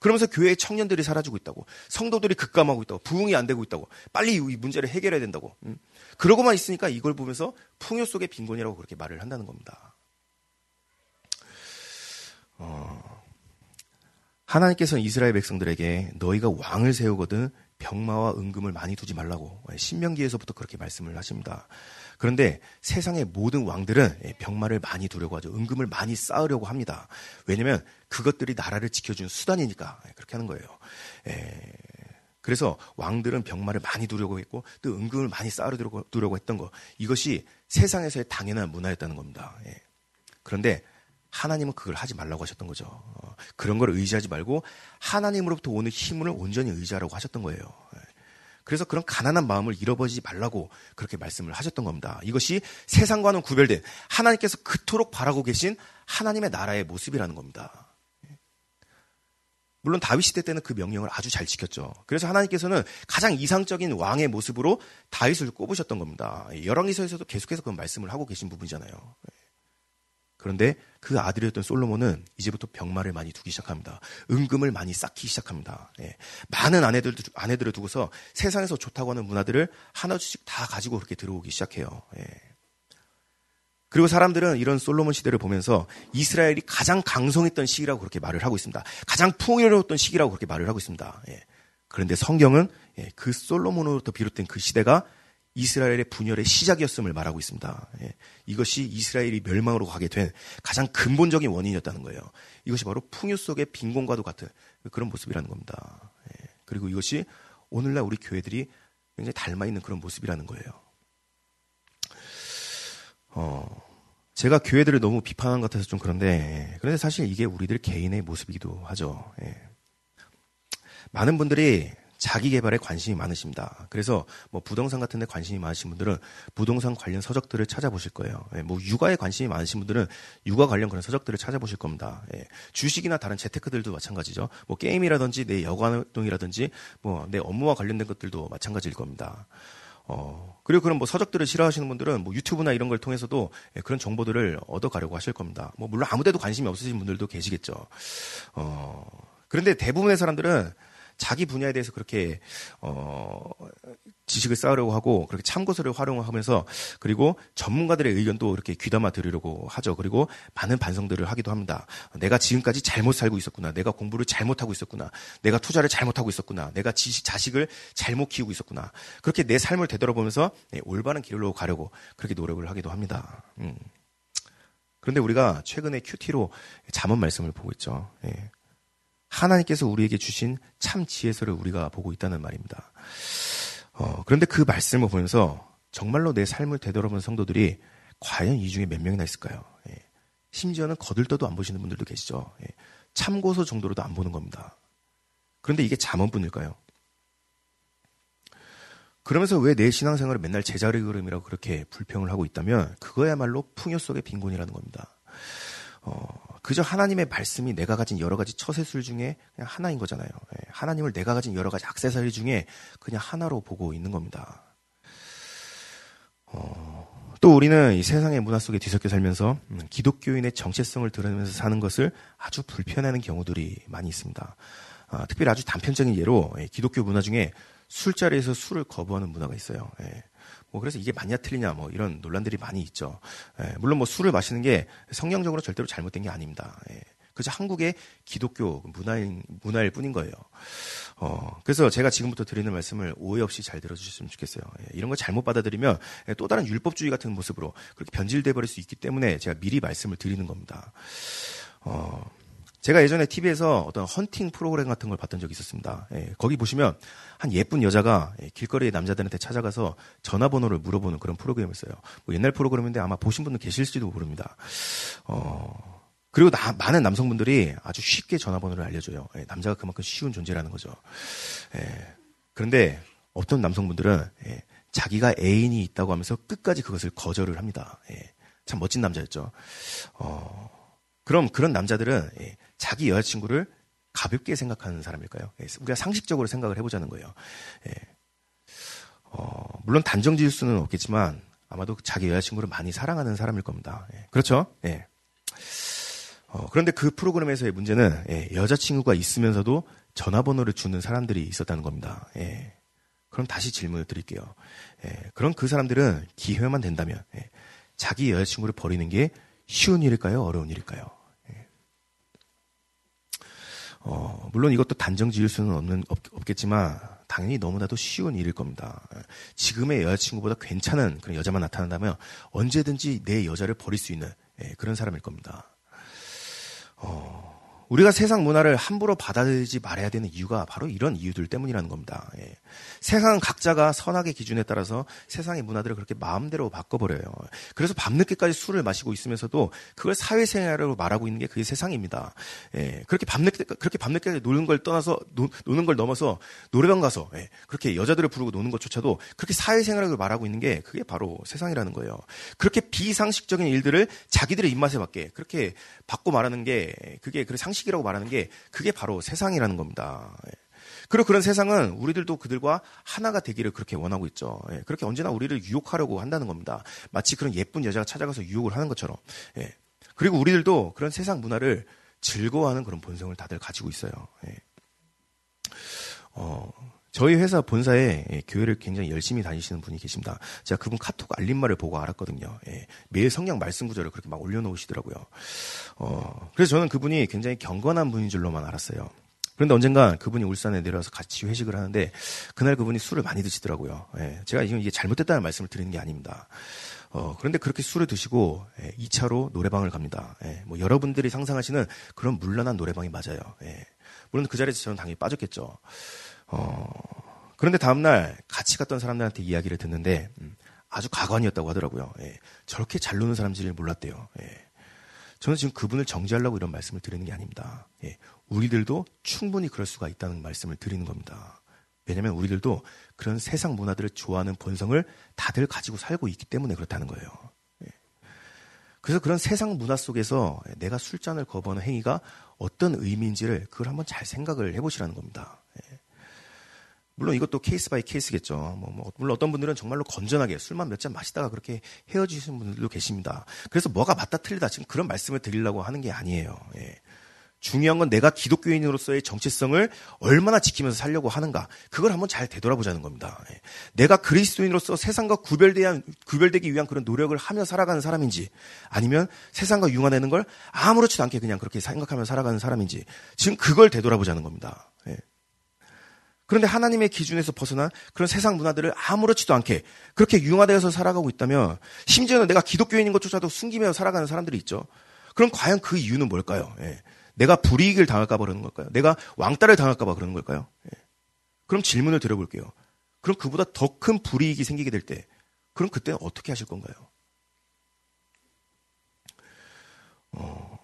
Speaker 1: 그러면서 교회의 청년들이 사라지고 있다고, 성도들이 급감하고 있다고, 부흥이 안 되고 있다고, 빨리 이 문제를 해결해야 된다고. 음. 그러고만 있으니까 이걸 보면서 풍요 속의 빈곤이라고 그렇게 말을 한다는 겁니다. 어, 하나님께서는 이스라엘 백성들에게 너희가 왕을 세우거든 병마와 은금을 많이 두지 말라고 신명기에서부터 그렇게 말씀을 하십니다. 그런데 세상의 모든 왕들은 병마를 많이 두려고 하죠. 은금을 많이 쌓으려고 합니다. 왜냐하면 그것들이 나라를 지켜주는 수단이니까 그렇게 하는 거예요. 에, 그래서 왕들은 병마를 많이 두려고 했고 또 은금을 많이 쌓으려고 두려고 했던 거 이것이 세상에서의 당연한 문화였다는 겁니다. 예. 그런데 하나님은 그걸 하지 말라고 하셨던 거죠. 어, 그런 걸 의지하지 말고 하나님으로부터 오는 힘을 온전히 의지하라고 하셨던 거예요. 예. 그래서 그런 가난한 마음을 잃어버리지 말라고 그렇게 말씀을 하셨던 겁니다. 이것이 세상과는 구별된 하나님께서 그토록 바라고 계신 하나님의 나라의 모습이라는 겁니다. 예. 물론 다윗 시대 때는 그 명령을 아주 잘 지켰죠. 그래서 하나님께서는 가장 이상적인 왕의 모습으로 다윗을 꼽으셨던 겁니다. 열왕기서에서도 계속해서 그 말씀을 하고 계신 부분이잖아요. 예. 그런데 그 아들이었던 솔로몬은 이제부터 병마를 많이 두기 시작합니다. 은금을 많이 쌓기 시작합니다. 예. 많은 아내들, 아내들을 두고서 세상에서 좋다고 하는 문화들을 하나씩 다 가지고 그렇게 들어오기 시작해요. 예. 그리고 사람들은 이런 솔로몬 시대를 보면서 이스라엘이 가장 강성했던 시기라고 그렇게 말을 하고 있습니다. 가장 풍요로웠던 시기라고 그렇게 말을 하고 있습니다. 예. 그런데 성경은 예, 그 솔로몬으로부터 비롯된 그 시대가 이스라엘의 분열의 시작이었음을 말하고 있습니다. 예. 이것이 이스라엘이 멸망으로 가게 된 가장 근본적인 원인이었다는 거예요. 이것이 바로 풍요 속의 빈곤과도 같은 그런 모습이라는 겁니다. 예. 그리고 이것이 오늘날 우리 교회들이 굉장히 닮아 있는 그런 모습이라는 거예요. 어, 제가 교회들을 너무 비판한 것 같아서 좀 그런데, 그런데 사실 이게 우리들 개인의 모습이기도 하죠. 예. 많은 분들이 자기 개발에 관심이 많으십니다. 그래서 뭐 부동산 같은 데 관심이 많으신 분들은 부동산 관련 서적들을 찾아보실 거예요. 예, 뭐 육아에 관심이 많으신 분들은 육아 관련 그런 서적들을 찾아보실 겁니다. 예, 주식이나 다른 재테크들도 마찬가지죠. 뭐 게임이라든지 내 여가 활동이라든지 뭐 내 업무와 관련된 것들도 마찬가지일 겁니다. 어, 그리고 그런 뭐 서적들을 싫어하시는 분들은 뭐 유튜브나 이런 걸 통해서도 예, 그런 정보들을 얻어가려고 하실 겁니다. 뭐 물론 아무 데도 관심이 없으신 분들도 계시겠죠. 어, 그런데 대부분의 사람들은 자기 분야에 대해서 그렇게 어 지식을 쌓으려고 하고 그렇게 참고서를 활용하면서 그리고 전문가들의 의견도 이렇게 귀담아 들으려고 하죠. 그리고 많은 반성들을 하기도 합니다. 내가 지금까지 잘못 살고 있었구나. 내가 공부를 잘못하고 있었구나. 내가 투자를 잘못하고 있었구나. 내가 지식, 자식을 잘못 키우고 있었구나. 그렇게 내 삶을 되돌아보면서 네, 올바른 길로 가려고 그렇게 노력을 하기도 합니다. 음. 그런데 우리가 최근에 큐티로 잠언 말씀을 보고 있죠. 예. 하나님께서 우리에게 주신 참 지혜서를 우리가 보고 있다는 말입니다. 어, 그런데 그 말씀을 보면서 정말로 내 삶을 되돌아보는 성도들이 과연 이 중에 몇 명이나 있을까요? 예. 심지어는 거들떠도 안 보시는 분들도 계시죠. 예. 참고서 정도로도 안 보는 겁니다. 그런데 이게 잠언뿐일까요? 그러면서 왜 내 신앙생활을 맨날 제자리 걸음이라고 그렇게 불평을 하고 있다면 그거야말로 풍요 속의 빈곤이라는 겁니다. 어, 그저 하나님의 말씀이 내가 가진 여러 가지 처세술 중에 그냥 하나인 거잖아요. 예, 하나님을 내가 가진 여러 가지 악세사리 중에 그냥 하나로 보고 있는 겁니다. 어, 또 우리는 이 세상의 문화 속에 뒤섞여 살면서 음, 기독교인의 정체성을 드러내면서 사는 것을 아주 불편해하는 경우들이 많이 있습니다. 어, 특별히 아주 단편적인 예로 예, 기독교 문화 중에 술자리에서 술을 거부하는 문화가 있어요. 예. 뭐 그래서 이게 맞냐 틀리냐 뭐 이런 논란들이 많이 있죠. 예, 물론 뭐 술을 마시는 게 성경적으로 절대로 잘못된 게 아닙니다. 예, 그저 한국의 기독교 문화인, 문화일 뿐인 거예요. 어, 그래서 제가 지금부터 드리는 말씀을 오해 없이 잘 들어주셨으면 좋겠어요. 예, 이런 걸 잘못 받아들이면 또 다른 율법주의 같은 모습으로 그렇게 변질돼 버릴 수 있기 때문에 제가 미리 말씀을 드리는 겁니다. 어, 제가 예전에 TV에서 어떤 헌팅 프로그램 같은 걸 봤던 적이 있었습니다. 예, 거기 보시면 한 예쁜 여자가 예, 길거리의 남자들한테 찾아가서 전화번호를 물어보는 그런 프로그램이었어요. 뭐 옛날 프로그램인데 아마 보신 분들 계실지도 모릅니다. 어, 그리고 나, 많은 남성분들이 아주 쉽게 전화번호를 알려줘요. 예, 남자가 그만큼 쉬운 존재라는 거죠. 예, 그런데 어떤 남성분들은 예, 자기가 애인이 있다고 하면서 끝까지 그것을 거절을 합니다. 예, 참 멋진 남자였죠. 어, 그럼 그런 남자들은 예, 자기 여자친구를 가볍게 생각하는 사람일까요? 예, 우리가 상식적으로 생각을 해보자는 거예요. 예. 어, 물론 단정 지을 수는 없겠지만 아마도 자기 여자친구를 많이 사랑하는 사람일 겁니다. 예. 그렇죠? 예. 어, 그런데 그 프로그램에서의 문제는 예, 여자친구가 있으면서도 전화번호를 주는 사람들이 있었다는 겁니다. 예. 그럼 다시 질문을 드릴게요. 예, 그럼 그 사람들은 기회만 된다면 예, 자기 여자친구를 버리는 게 쉬운 일일까요? 어려운 일일까요? 어, 물론 이것도 단정 지을 수는 없는, 없, 없겠지만, 당연히 너무나도 쉬운 일일 겁니다. 지금의 여자친구보다 괜찮은 그런 여자만 나타난다면 언제든지 내 여자를 버릴 수 있는 예, 그런 사람일 겁니다. 어, 우리가 세상 문화를 함부로 받아들이지 말아야 되는 이유가 바로 이런 이유들 때문이라는 겁니다. 예. 세상 각자가 선악의 기준에 따라서 세상의 문화들을 그렇게 마음대로 바꿔버려요. 그래서 밤늦게까지 술을 마시고 있으면서도 그걸 사회생활로 말하고 있는 게 그게 세상입니다. 예. 그렇게 밤늦게 그렇게 밤늦게 노는 걸 떠나서 노, 는걸 넘어서 노래방 가서 예. 그렇게 여자들을 부르고 노는 것조차도 그렇게 사회생활을 말하고 있는 게 그게 바로 세상이라는 거예요. 그렇게 비상식적인 일들을 자기들의 입맛에 맞게 그렇게 바꿔 말하는 게 그게 그 상식 상식이라고 말하는 게 그게 바로 세상이라는 겁니다. 예. 그리고 그런 세상은 우리들도 그들과 하나가 되기를 그렇게 원하고 있죠. 예. 그렇게 언제나 우리를 유혹하려고 한다는 겁니다. 마치 그런 예쁜 여자가 찾아가서 유혹을 하는 것처럼. 예. 그리고 우리들도 그런 세상 문화를 즐거워하는 그런 본성을 다들 가지고 있어요. 어, 저희 회사 본사에 예, 교회를 굉장히 열심히 다니시는 분이 계십니다. 제가 그분 카톡 알림말을 보고 알았거든요. 예, 매일 성경 말씀 구절을 그렇게 막 올려놓으시더라고요. 어, 그래서 저는 그분이 굉장히 경건한 분인 줄로만 알았어요. 그런데 언젠가 그분이 울산에 내려와서 같이 회식을 하는데 그날 그분이 술을 많이 드시더라고요. 예, 제가 지금 이게 잘못됐다는 말씀을 드리는 게 아닙니다. 어, 그런데 그렇게 술을 드시고 예, 2차로 노래방을 갑니다. 예, 뭐 여러분들이 상상하시는 그런 물란한 노래방이 맞아요. 예, 물론 그 자리에서 저는 당연히 빠졌겠죠. 어, 그런데 다음날 같이 갔던 사람들한테 이야기를 듣는데 음, 아주 가관이었다고 하더라고요. 예, 저렇게 잘 노는 사람들을 몰랐대요. 예. 저는 지금 그분을 정지하려고 이런 말씀을 드리는 게 아닙니다. 예, 우리들도 충분히 그럴 수가 있다는 말씀을 드리는 겁니다. 왜냐하면 우리들도 그런 세상 문화들을 좋아하는 본성을 다들 가지고 살고 있기 때문에 그렇다는 거예요. 예. 그래서 그런 세상 문화 속에서 내가 술잔을 거부하는 행위가 어떤 의미인지를 그걸 한번 잘 생각을 해보시라는 겁니다. 예. 물론 이것도 case by case겠죠. 뭐, 뭐 물론 어떤 분들은 정말로 건전하게 술만 몇 잔 마시다가 그렇게 헤어지시는 분들도 계십니다. 그래서 뭐가 맞다 틀리다 지금 그런 말씀을 드리려고 하는 게 아니에요. 예. 중요한 건 내가 기독교인으로서의 정체성을 얼마나 지키면서 살려고 하는가. 그걸 한번 잘 되돌아보자는 겁니다. 예. 내가 그리스도인으로서 세상과 구별돼야, 구별되기 위한 그런 노력을 하며 살아가는 사람인지 아니면 세상과 융화되는 걸 아무렇지도 않게 그냥 그렇게 생각하며 살아가는 사람인지 지금 그걸 되돌아보자는 겁니다. 예. 그런데 하나님의 기준에서 벗어난 그런 세상 문화들을 아무렇지도 않게 그렇게 융화되어서 살아가고 있다면 심지어는 내가 기독교인인 것조차도 숨기며 살아가는 사람들이 있죠. 그럼 과연 그 이유는 뭘까요? 예. 내가 불이익을 당할까 봐 그러는 걸까요? 내가 왕따를 당할까 봐 그러는 걸까요? 예. 그럼 질문을 드려볼게요. 그럼 그보다 더 큰 불이익이 생기게 될 때, 그럼 그때는 어떻게 하실 건가요? 어,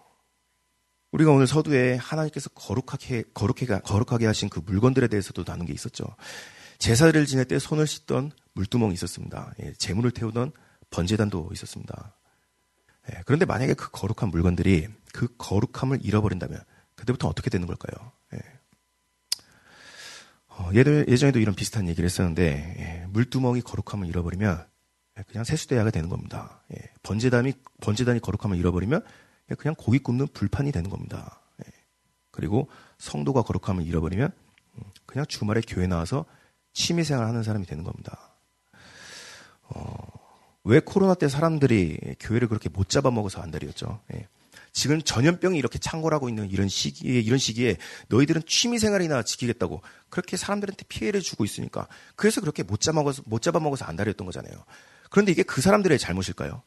Speaker 1: 우리가 오늘 서두에 하나님께서 거룩하게, 거룩하게, 거룩하게 하신 그 물건들에 대해서도 나눈 게 있었죠. 제사를 지낼 때 손을 씻던 물두멍이 있었습니다. 예, 재물을 태우던 번제단도 있었습니다. 예, 그런데 만약에 그 거룩한 물건들이 그 거룩함을 잃어버린다면 그때부터 어떻게 되는 걸까요? 예. 어, 예전에도 이런 비슷한 얘기를 했었는데 예, 물두멍이 거룩함을 잃어버리면 예, 그냥 세수대야가 되는 겁니다. 예, 번제단이 번제단이 거룩함을 잃어버리면 그냥 고기 굽는 불판이 되는 겁니다. 예. 그리고 성도가 거룩함을 잃어버리면 음, 그냥 주말에 교회 나와서 취미생활 하는 사람이 되는 겁니다. 어, 왜 코로나 때 사람들이 교회를 그렇게 못 잡아먹어서 안달이었죠. 예. 지금 전염병이 이렇게 창궐하고 있는 이런 시기에 이런 시기에 너희들은 취미 생활이나 지키겠다고 그렇게 사람들한테 피해를 주고 있으니까 그래서 그렇게 못 잡아먹어서 못 잡아먹어서 안달이었던 거잖아요. 그런데 이게 그 사람들의 잘못일까요?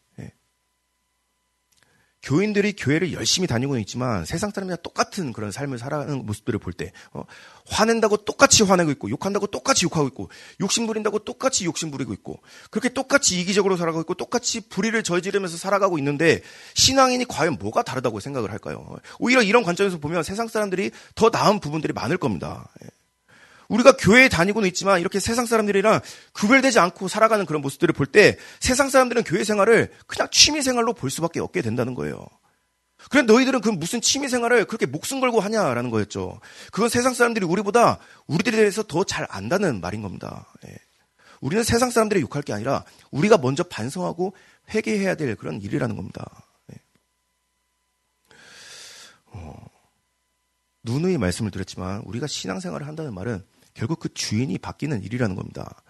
Speaker 1: 예. 교인들이 교회를 열심히 다니고는 있지만 세상 사람이랑 똑같은 그런 삶을 살아가는 모습들을 볼 때, 어, 화낸다고 똑같이 화내고 있고, 욕한다고 똑같이 욕하고 있고, 욕심 부린다고 똑같이 욕심 부리고 있고, 그렇게 똑같이 이기적으로 살아가고 있고, 똑같이 불의를 저지르면서 살아가고 있는데, 신앙인이 과연 뭐가 다르다고 생각을 할까요? 오히려 이런 관점에서 보면 세상 사람들이 더 나은 부분들이 많을 겁니다. 예. 우리가 교회에 다니고는 있지만 이렇게 세상 사람들이랑 구별되지 않고 살아가는 그런 모습들을 볼 때 세상 사람들은 교회 생활을 그냥 취미 생활로 볼 수밖에 없게 된다는 거예요. 그래 너희들은 그 무슨 취미 생활을 그렇게 목숨 걸고 하냐라는 거였죠. 그건 세상 사람들이 우리보다 우리들에 대해서 더 잘 안다는 말인 겁니다. 예. 우리는 세상 사람들이 욕할 게 아니라 우리가 먼저 반성하고 회개해야 될 그런 일이라는 겁니다. 예. 어, 누누이 말씀을 드렸지만 우리가 신앙생활을 한다는 말은 결국 그 주인이 바뀌는 일이라는 겁니다.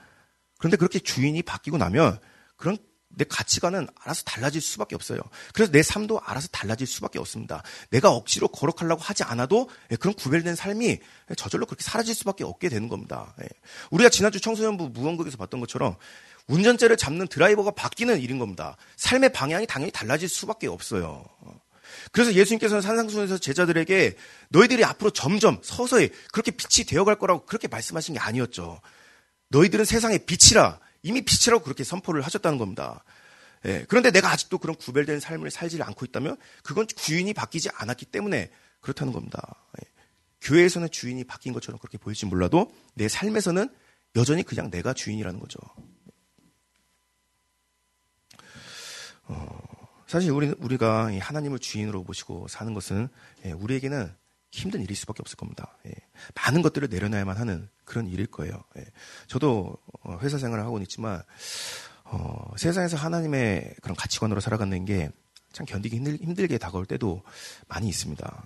Speaker 1: 그런데 그렇게 주인이 바뀌고 나면 그런 내 가치관은 알아서 달라질 수밖에 없어요. 그래서 내 삶도 알아서 달라질 수밖에 없습니다. 내가 억지로 거룩하려고 하지 않아도 예, 그런 구별된 삶이 저절로 그렇게 사라질 수밖에 없게 되는 겁니다. 예. 우리가 지난주 청소년부 무언극에서 봤던 것처럼 운전대를 잡는 드라이버가 바뀌는 일인 겁니다. 삶의 방향이 당연히 달라질 수밖에 없어요. 그래서 예수님께서는 산상수에서 제자들에게 너희들이 앞으로 점점 서서히 그렇게 빛이 되어갈 거라고 그렇게 말씀하신 게 아니었죠. 너희들은 세상의 빛이라 이미 빛이라고 그렇게 선포를 하셨다는 겁니다. 예, 그런데 내가 아직도 그런 구별된 삶을 살지 않고 있다면 그건 주인이 바뀌지 않았기 때문에 그렇다는 겁니다. 예, 교회에서는 주인이 바뀐 것처럼 그렇게 보일지 몰라도 내 삶에서는 여전히 그냥 내가 주인이라는 거죠. 어, 사실 우리, 우리가 하나님을 주인으로 모시고 사는 것은 예, 우리에게는 힘든 일일 수밖에 없을 겁니다. 예, 많은 것들을 내려놔야만 하는 그런 일일 거예요. 예, 저도 어, 회사 생활을 하고 있지만 어, 세상에서 하나님의 그런 가치관으로 살아가는 게 참 견디기 힘들, 힘들게 다가올 때도 많이 있습니다.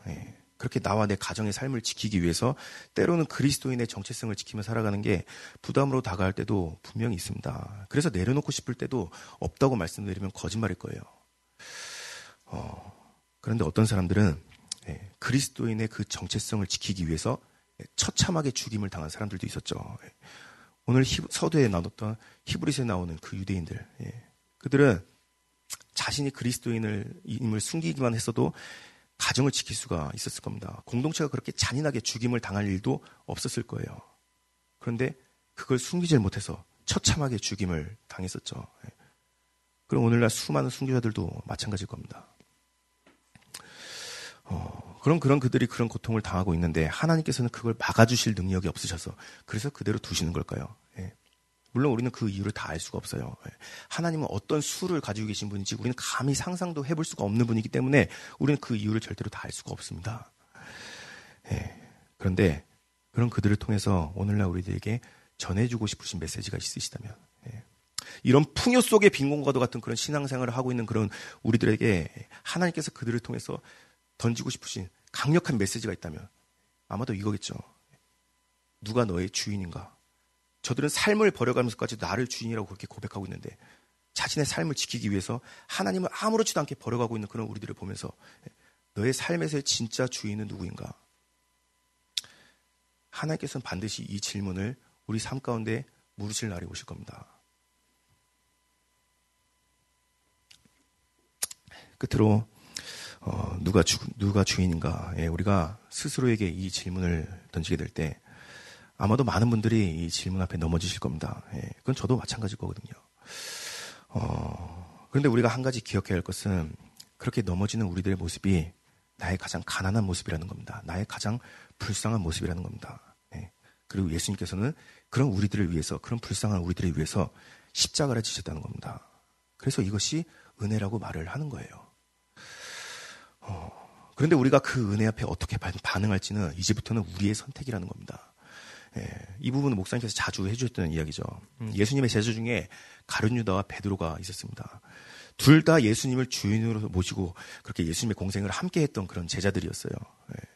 Speaker 1: 그렇게 나와 내 가정의 삶을 지키기 위해서 때로는 그리스도인의 정체성을 지키며 살아가는 게 부담으로 다가올 때도 분명히 있습니다. 그래서 내려놓고 싶을 때도 없다고 말씀드리면 거짓말일 거예요. 어, 그런데 어떤 사람들은 예, 그리스도인의 그 정체성을 지키기 위해서 처참하게 죽임을 당한 사람들도 있었죠. 예. 오늘 히, 서두에 나눴던 히브리스에 나오는 그 유대인들, 예. 그들은 자신이 그리스도인을 임을 숨기기만 했어도 가정을 지킬 수가 있었을 겁니다. 공동체가 그렇게 잔인하게 죽임을 당할 일도 없었을 거예요. 그런데 그걸 숨기질 못해서 처참하게 죽임을 당했었죠. 예. 그럼 오늘날 수많은 순교자들도 마찬가지일 겁니다. 어, 그럼 그런 그들이 그런 고통을 당하고 있는데 하나님께서는 그걸 막아주실 능력이 없으셔서 그래서 그대로 두시는 걸까요? 예. 물론 우리는 그 이유를 다 알 수가 없어요. 예. 하나님은 어떤 수를 가지고 계신 분인지 우리는 감히 상상도 해볼 수가 없는 분이기 때문에 우리는 그 이유를 절대로 다 알 수가 없습니다. 예. 그런데 그런 그들을 통해서 오늘날 우리들에게 전해주고 싶으신 메시지가 있으시다면 예. 이런 풍요 속의 빈곤과도 같은 그런 신앙생활을 하고 있는 그런 우리들에게 하나님께서 그들을 통해서 던지고 싶으신 강력한 메시지가 있다면 아마도 이거겠죠. 누가 너의 주인인가? 저들은 삶을 버려가면서까지 나를 주인이라고 그렇게 고백하고 있는데 자신의 삶을 지키기 위해서 하나님을 아무렇지도 않게 버려가고 있는 그런 우리들을 보면서 너의 삶에서의 진짜 주인은 누구인가? 하나님께서는 반드시 이 질문을 우리 삶 가운데 물으실 날이 오실 겁니다. 끝으로 어, 누가 주, 누가 주인인가? 예, 우리가 스스로에게 이 질문을 던지게 될 때 아마도 많은 분들이 이 질문 앞에 넘어지실 겁니다. 예, 그건 저도 마찬가지일 거거든요. 어, 그런데 우리가 한 가지 기억해야 할 것은 그렇게 넘어지는 우리들의 모습이 나의 가장 가난한 모습이라는 겁니다. 나의 가장 불쌍한 모습이라는 겁니다. 예, 그리고 예수님께서는 그런 우리들을 위해서, 그런 불쌍한 우리들을 위해서 십자가를 지셨다는 겁니다. 그래서 이것이 은혜라고 말을 하는 거예요. 어, 그런데 우리가 그 은혜 앞에 어떻게 반응할지는 이제부터는 우리의 선택이라는 겁니다. 예, 이 부분은 목사님께서 자주 해주셨던 이야기죠. 음, 예수님의 제자 중에 가룟 유다와 베드로가 있었습니다. 둘 다 예수님을 주인으로 모시고 그렇게 예수님의 공생을 함께했던 그런 제자들이었어요. 예.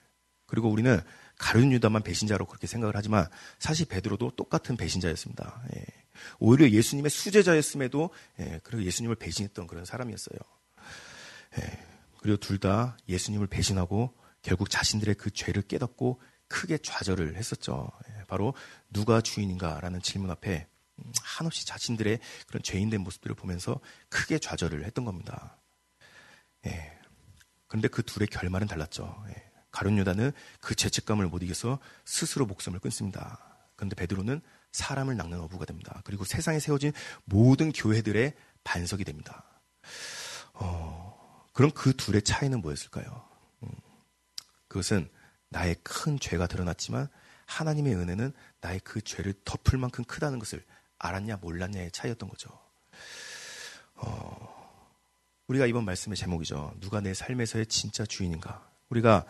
Speaker 1: 그리고 우리는 가룟 유다만 배신자로 그렇게 생각을 하지만 사실 베드로도 똑같은 배신자였습니다. 예. 오히려 예수님의 수제자였음에도 예, 그리고 예수님을 배신했던 그런 사람이었어요. 예, 그리고 둘 다 예수님을 배신하고 결국 자신들의 그 죄를 깨닫고 크게 좌절을 했었죠. 예, 바로 누가 주인인가라는 질문 앞에 음, 한없이 자신들의 그런 죄인된 모습들을 보면서 크게 좌절을 했던 겁니다. 예. 그런데 그 둘의 결말은 달랐죠. 예. 가룟 유다는 그 죄책감을 못 이겨서 스스로 목숨을 끊습니다. 그런데 베드로는 사람을 낚는 어부가 됩니다. 그리고 세상에 세워진 모든 교회들의 반석이 됩니다. 어, 그럼 그 둘의 차이는 뭐였을까요? 음, 그것은 나의 큰 죄가 드러났지만 하나님의 은혜는 나의 그 죄를 덮을 만큼 크다는 것을 알았냐 몰랐냐의 차이였던 거죠. 어, 우리가 이번 말씀의 제목이죠. 누가 내 삶에서의 진짜 주인인가? 우리가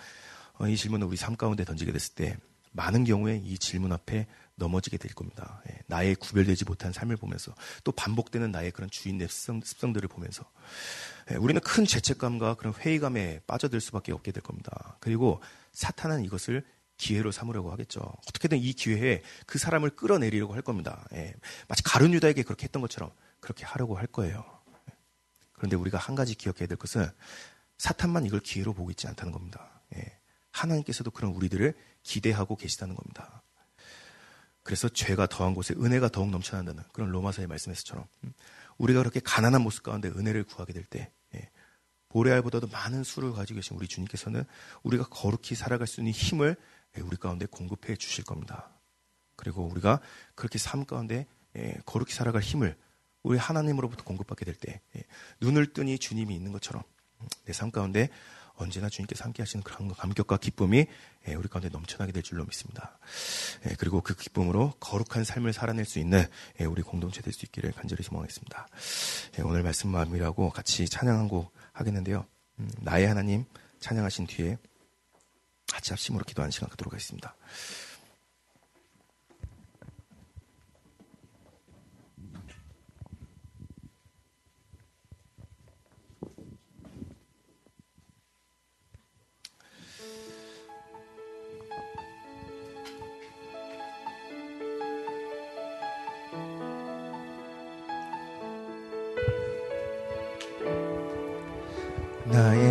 Speaker 1: 어, 이 질문을 우리 삶 가운데 던지게 됐을 때 많은 경우에 이 질문 앞에 넘어지게 될 겁니다. 예, 나의 구별되지 못한 삶을 보면서 또 반복되는 나의 그런 주인의 습성, 습성들을 보면서 예, 우리는 큰 죄책감과 그런 회의감에 빠져들 수밖에 없게 될 겁니다. 그리고 사탄은 이것을 기회로 삼으려고 하겠죠. 어떻게든 이 기회에 그 사람을 끌어내리려고 할 겁니다. 예, 마치 가룟 유다에게 그렇게 했던 것처럼 그렇게 하려고 할 거예요. 그런데 우리가 한 가지 기억해야 될 것은 사탄만 이걸 기회로 보고 있지 않다는 겁니다. 예, 하나님께서도 그런 우리들을 기대하고 계시다는 겁니다. 그래서 죄가 더한 곳에 은혜가 더욱 넘쳐난다는 그런 로마서의 말씀에서처럼 음, 우리가 그렇게 가난한 모습 가운데 은혜를 구하게 될때 예, 보레알보다도 많은 수를 가지고 계신 우리 주님께서는 우리가 거룩히 살아갈 수 있는 힘을 예, 우리 가운데 공급해 주실 겁니다. 그리고 우리가 그렇게 삶 가운데 예, 거룩히 살아갈 힘을 우리 하나님으로부터 공급받게 될 때 눈을 뜨니 주님이 있는 것처럼 음, 내삶 가운데 언제나 주님께서 함께 하시는 그런 감격과 기쁨이 예, 우리 가운데 넘쳐나게 될 줄로 믿습니다. 예, 그리고 그 기쁨으로 거룩한 삶을 살아낼 수 있는 예, 우리 공동체 될 수 있기를 간절히 소망하겠습니다. 오늘 말씀 마음이라고 같이 찬양한 곡 하겠는데요. 음, 나의 하나님 찬양하신 뒤에 같이 합심으로 기도하는 시간 갖도록 하겠습니다.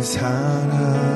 Speaker 1: 사랑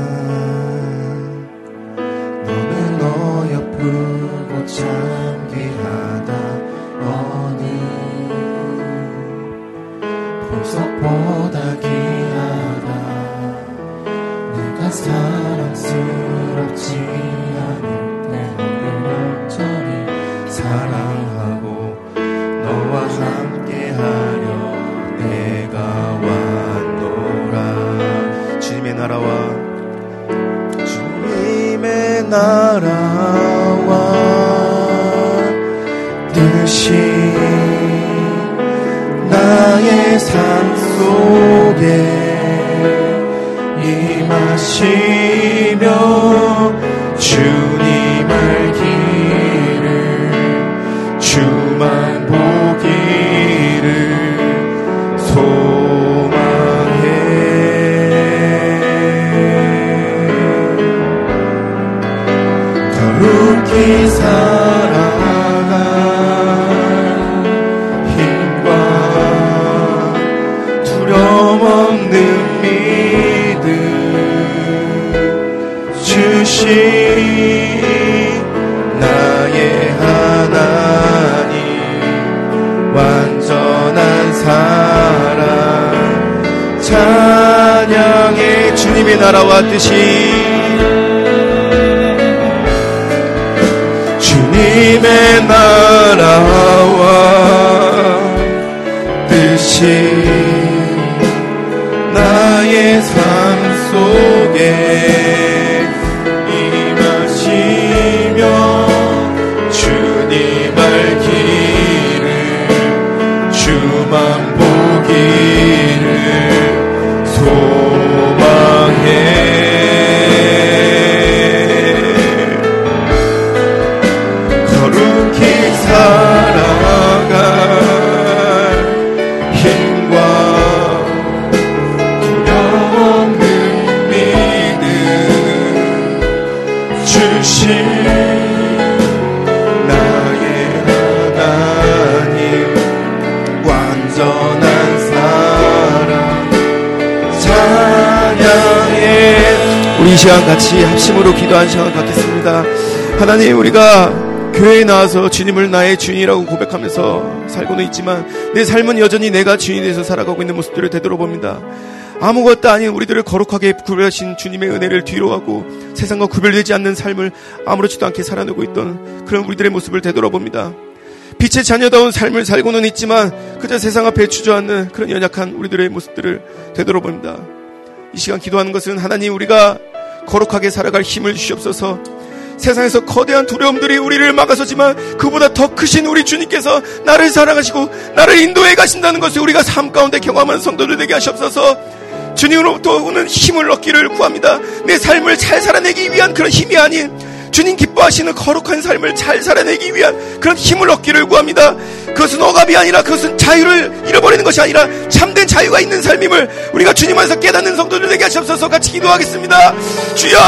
Speaker 1: 나의 하나님 완전한 사랑 찬양의 주님의 나라와 뜻이 주님의 이 시간 같이 합심으로 기도한 시간 갖겠습니다. 하나님 우리가 교회에 나와서 주님을 나의 주인이라고 고백하면서 살고는 있지만 내 삶은 여전히 내가 주인이 돼서 살아가고 있는 모습들을 되돌아봅니다. 아무것도 아닌 우리들을 거룩하게 구별하신 주님의 은혜를 뒤로하고 세상과 구별되지 않는 삶을 아무렇지도 않게 살아내고 있던 그런 우리들의 모습을 되돌아봅니다. 빛의 자녀다운 삶을 살고는 있지만 그저 세상 앞에 주저앉는 그런 연약한 우리들의 모습들을 되돌아봅니다. 이 시간 기도하는 것은 하나님 우리가 거룩하게 살아갈 힘을 주시옵소서 세상에서 거대한 두려움들이 우리를 막아서지만 그보다 더 크신 우리 주님께서 나를 사랑하시고 나를 인도해 가신다는 것을 우리가 삶 가운데 경험하는 성도들 되게 하시옵소서 주님으로부터 오는 힘을 얻기를 구합니다. 내 삶을 잘 살아내기 위한 그런 힘이 아닌 주님 기뻐하시는 거룩한 삶을 잘 살아내기 위한 그런 힘을 얻기를 구합니다. 그것은 억압이 아니라 그것은 자유를 잃어버리는 것이 아니라 참된 자유가 있는 삶임을 우리가 주님 안에서 깨닫는 성도들에게 하시옵소서 같이 기도하겠습니다. 주여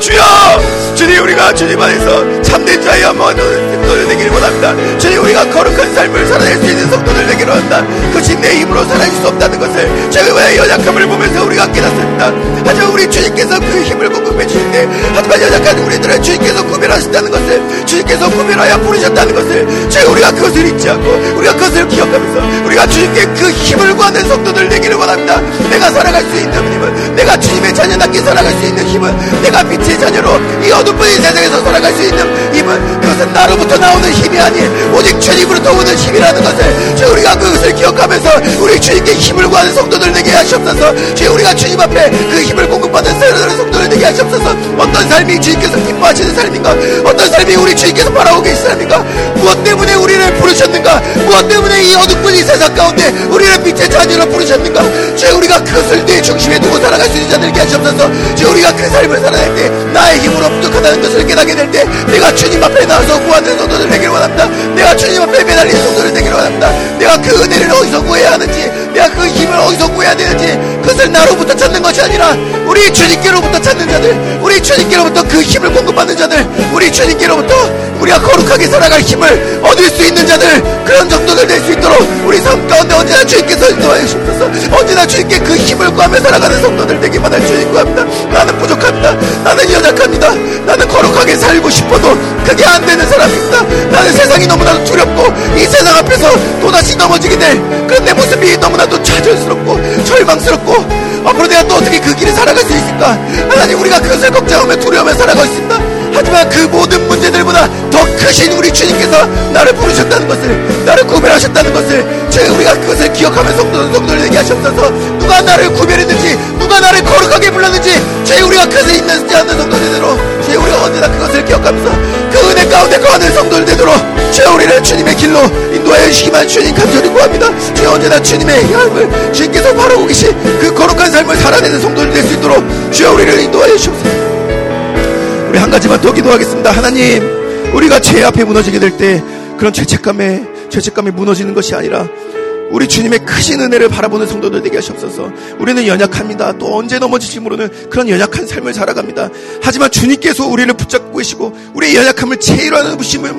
Speaker 1: 주여 주님 우리가 주님 안에서 참된 자유와 모든 성도들 되기를 원합니다. 주님 우리가 거룩한 삶을 살아낼 수 있는 성도들 되기를 원한다. 그것이 내 힘으로 살아낼 수 없다는 것을 제가의 연약함을 보면서 우리가 깨닫습니다. 하지만 우리 주님께서 그 힘을 공급해 주시는데 하지만 연약한 우리들은 주님께서 구별하신다는 것을 주님께서 구별하여 부르셨다는 것을 제가 우리가 그것을 잊지 않고 우리가 그것을 기억하면서 우리가 주님께 그 힘을 구하는 성도들 되기를 원합니다. 내가 살아갈 수 있는 힘은 내가 주님의 자녀답게 살아갈 수 있는 힘은 내가 빛의 자녀로 이 어둠뿐인 세상에서 살아갈 수 있는 힘은 그것은 나로부터 나오는 힘이 아닌 오직 주님으로부터 오는 힘이라는 것을 주 우리가 그것을 기억하면서 우리 주님께 힘을 구하는 성도들 되게 하시옵소서. 주 우리가 주님 앞에 그 힘을 공급받는 성도들 되게 하시옵소서. 어떤 삶이 주님께서 기뻐하시는 삶인가? 어떤 삶이 우리 주님께서 바라고 계신 삶인가? 무엇 때문에 우리 를 부르셨는가? 무엇 때문에 이 어둠뿐인 세상 가운데 우리를 빛의 자녀로 부르셨는가? 주 우리가 그것을 내 중심에 두고 살아갈 수 있는 자들에게 하시옵소서. 주 우리가 그 삶을 살아낼 때 나의 힘으로 부족하다는 것을 깨닫게 될 때 내가 주님 앞에 나와서 구하는 성도들 되기를 원합니다. 내가 주님 앞에 매달린 성도들 되기를 원합니다. 내가 그 은혜를 어디서 구해야 하는지 내가 그 힘을 어디서 구해야 되는지 그것을 나로부터 찾는 것이 아니라 우리 주님께로부터 찾는 자들 우리 주님께로부터 그 힘을 공급받는 자들 우리 주님께로부터 우리가 거룩하게 살아갈 힘을 얻을 수 있는 자들 그런 정도들 될수 있도록 우리 삶 가운데 언제나 주님께서 인도하여 주셔서. 언제나 주님께 그 힘을 구하며 살아가는 성도들 되기만 할 주님 구합니다. 나는 부족합니다. 나는 연약합니다. 나는 거룩하게 살고 싶어도 그게 안 되는 사람입니다. 나는 세상이 너무나도 두렵고 이 세상 앞에서 또다시 넘어지게 될 그런 내 모습이 너무나 도 좌절스럽고 절망스럽고 앞으로 내가 또 어떻게 그 길을 살아갈 수 있을까? 하나님 우리가 그것을 걱정하며 두려워하며 살아가고 있습니다. 하지만 그 모든 문제들보다 더 크신 우리 주님께서 나를 부르셨다는 것을 나를 구별하셨다는 것을 제 우리가 그것을 기억하면서 성도들 성도를 얘기하셨어서. 누가 나를 구별했는지 누가 나를 거룩하게 불렀는지 제 우리가 그것을 있는 않는 성도들대로 제 우리가 언제나 그것을 기억하면서 그 은혜 가운데 거하는 성도들 되도록 제 우리를 주님의 길로 인도하여 주시기만 주님 감사를 구합니다 제 언제나 주님의 양을 주님께서 바라고 계신 그 거룩한 삶을 살아내는 성도들 될 수 있도록 주여 우리를 인도하여 주옵소서 우리 한 가지만 더 기도하겠습니다. 하나님, 우리가 죄 앞에 무너지게 될 때 그런 죄책감에 죄책감이 무너지는 것이 아니라 우리 주님의 크신 은혜를 바라보는 성도들 되게 하시옵소서. 우리는 연약합니다. 또 언제 넘어질지 모르는 그런 연약한 삶을 살아갑니다. 하지만 주님께서 우리를 붙잡고 계시고 우리의 연약함을 제일하는 부심을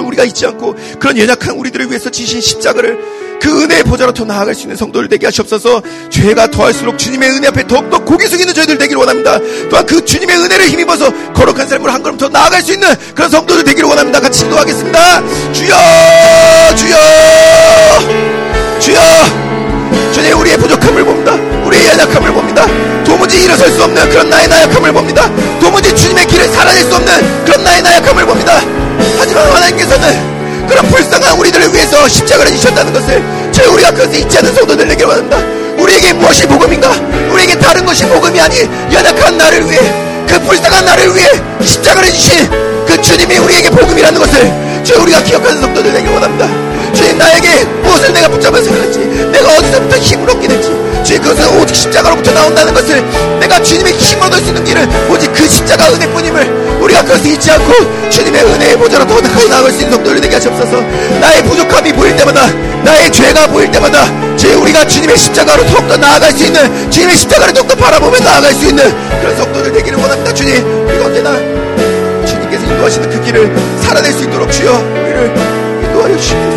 Speaker 1: 우리가 잊지 않고 그런 연약한 우리들을 위해서 지신 십자가를 그 은혜의 보좌로 더 나아갈 수 있는 성도들 되게 하시옵소서. 죄가 더할수록 주님의 은혜 앞에 더욱더 고개 숙이는 저희들 되기를 원합니다. 또한 그 주님의 은혜를 힘입어서 거룩한 삶을 한 걸음 더 나아갈 수 있는 그런 성도들 되기를 원합니다. 같이 기도하겠습니다. 주여, 주여. 주여 주님 우리의 부족함을 봅니다. 우리의 연약함을 봅니다. 도무지 일어설 수 없는 그런 나의 나약함을 봅니다. 도무지 주님의 길을 살아낼 수 없는 그런 나의 나약함을 봅니다. 하지만 하나님께서는 그런 불쌍한 우리들을 위해서 십자가를 지셨다는 것을 저희 우리가 그것을 잊지 않는 성도들 에게 원합니다. 우리에게 무엇이 복음인가? 우리에게 다른 것이 복음이 아닌 연약한 나를 위해 그 불쌍한 나를 위해 십자가를 지신 그 주님이 우리에게 복음이라는 것을 저희 우리가 기억하는 성도들 에게 원합니다. 주님 나에게 무엇을 내가 붙잡아서 그런지? 내가 어디서부터 힘을 얻게 될지? 주님 그것은 오직 십자가로부터 나온다는 것을 내가 주님의 힘을 얻을 수 있는 길은 오직 그 십자가 은혜뿐임을 우리가 그것을 잊지 않고 주님의 은혜의 보좌로 더 나아갈 수 있는 성도를 되게 하시옵소서. 나의 부족함이 보일 때마다 나의 죄가 보일 때마다 주님 우리가 주님의 십자가로 더욱더 나아갈 수 있는 주님의 십자가를 더욱더 바라보며 나아갈 수 있는 그런 성도를 되기를 원합니다 주님. 우리가 언제나 주님께서 인도하시는 그 길을 살아낼 수 있도록 주여 우리를 인도하여 주시옵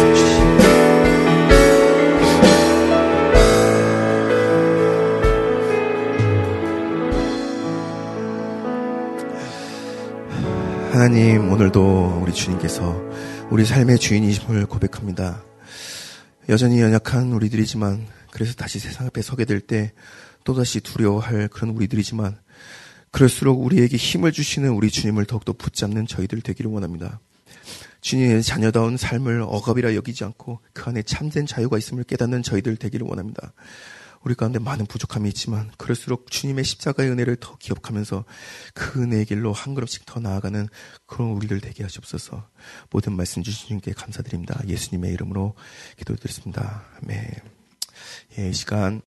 Speaker 1: 하나님, 오늘도 우리 주님께서 우리 삶의 주인이심을 고백합니다. 여전히 연약한 우리들이지만, 그래서 다시 세상 앞에 서게 될 때 또다시 두려워할 그런 우리들이지만, 그럴수록 우리에게 힘을 주시는 우리 주님을 더욱더 붙잡는 저희들 되기를 원합니다. 주님의 자녀다운 삶을 억압이라 여기지 않고 그 안에 참된 자유가 있음을 깨닫는 저희들 되기를 원합니다. 우리 가운데 많은 부족함이 있지만 그럴수록 주님의 십자가의 은혜를 더 기억하면서 그 은혜의 길로 한 걸음씩 더 나아가는 그런 우리들 되게 하시옵소서. 모든 말씀 주신 주님께 감사드립니다. 예수님의 이름으로 기도드렸습니다. 아멘. 예, 이 시간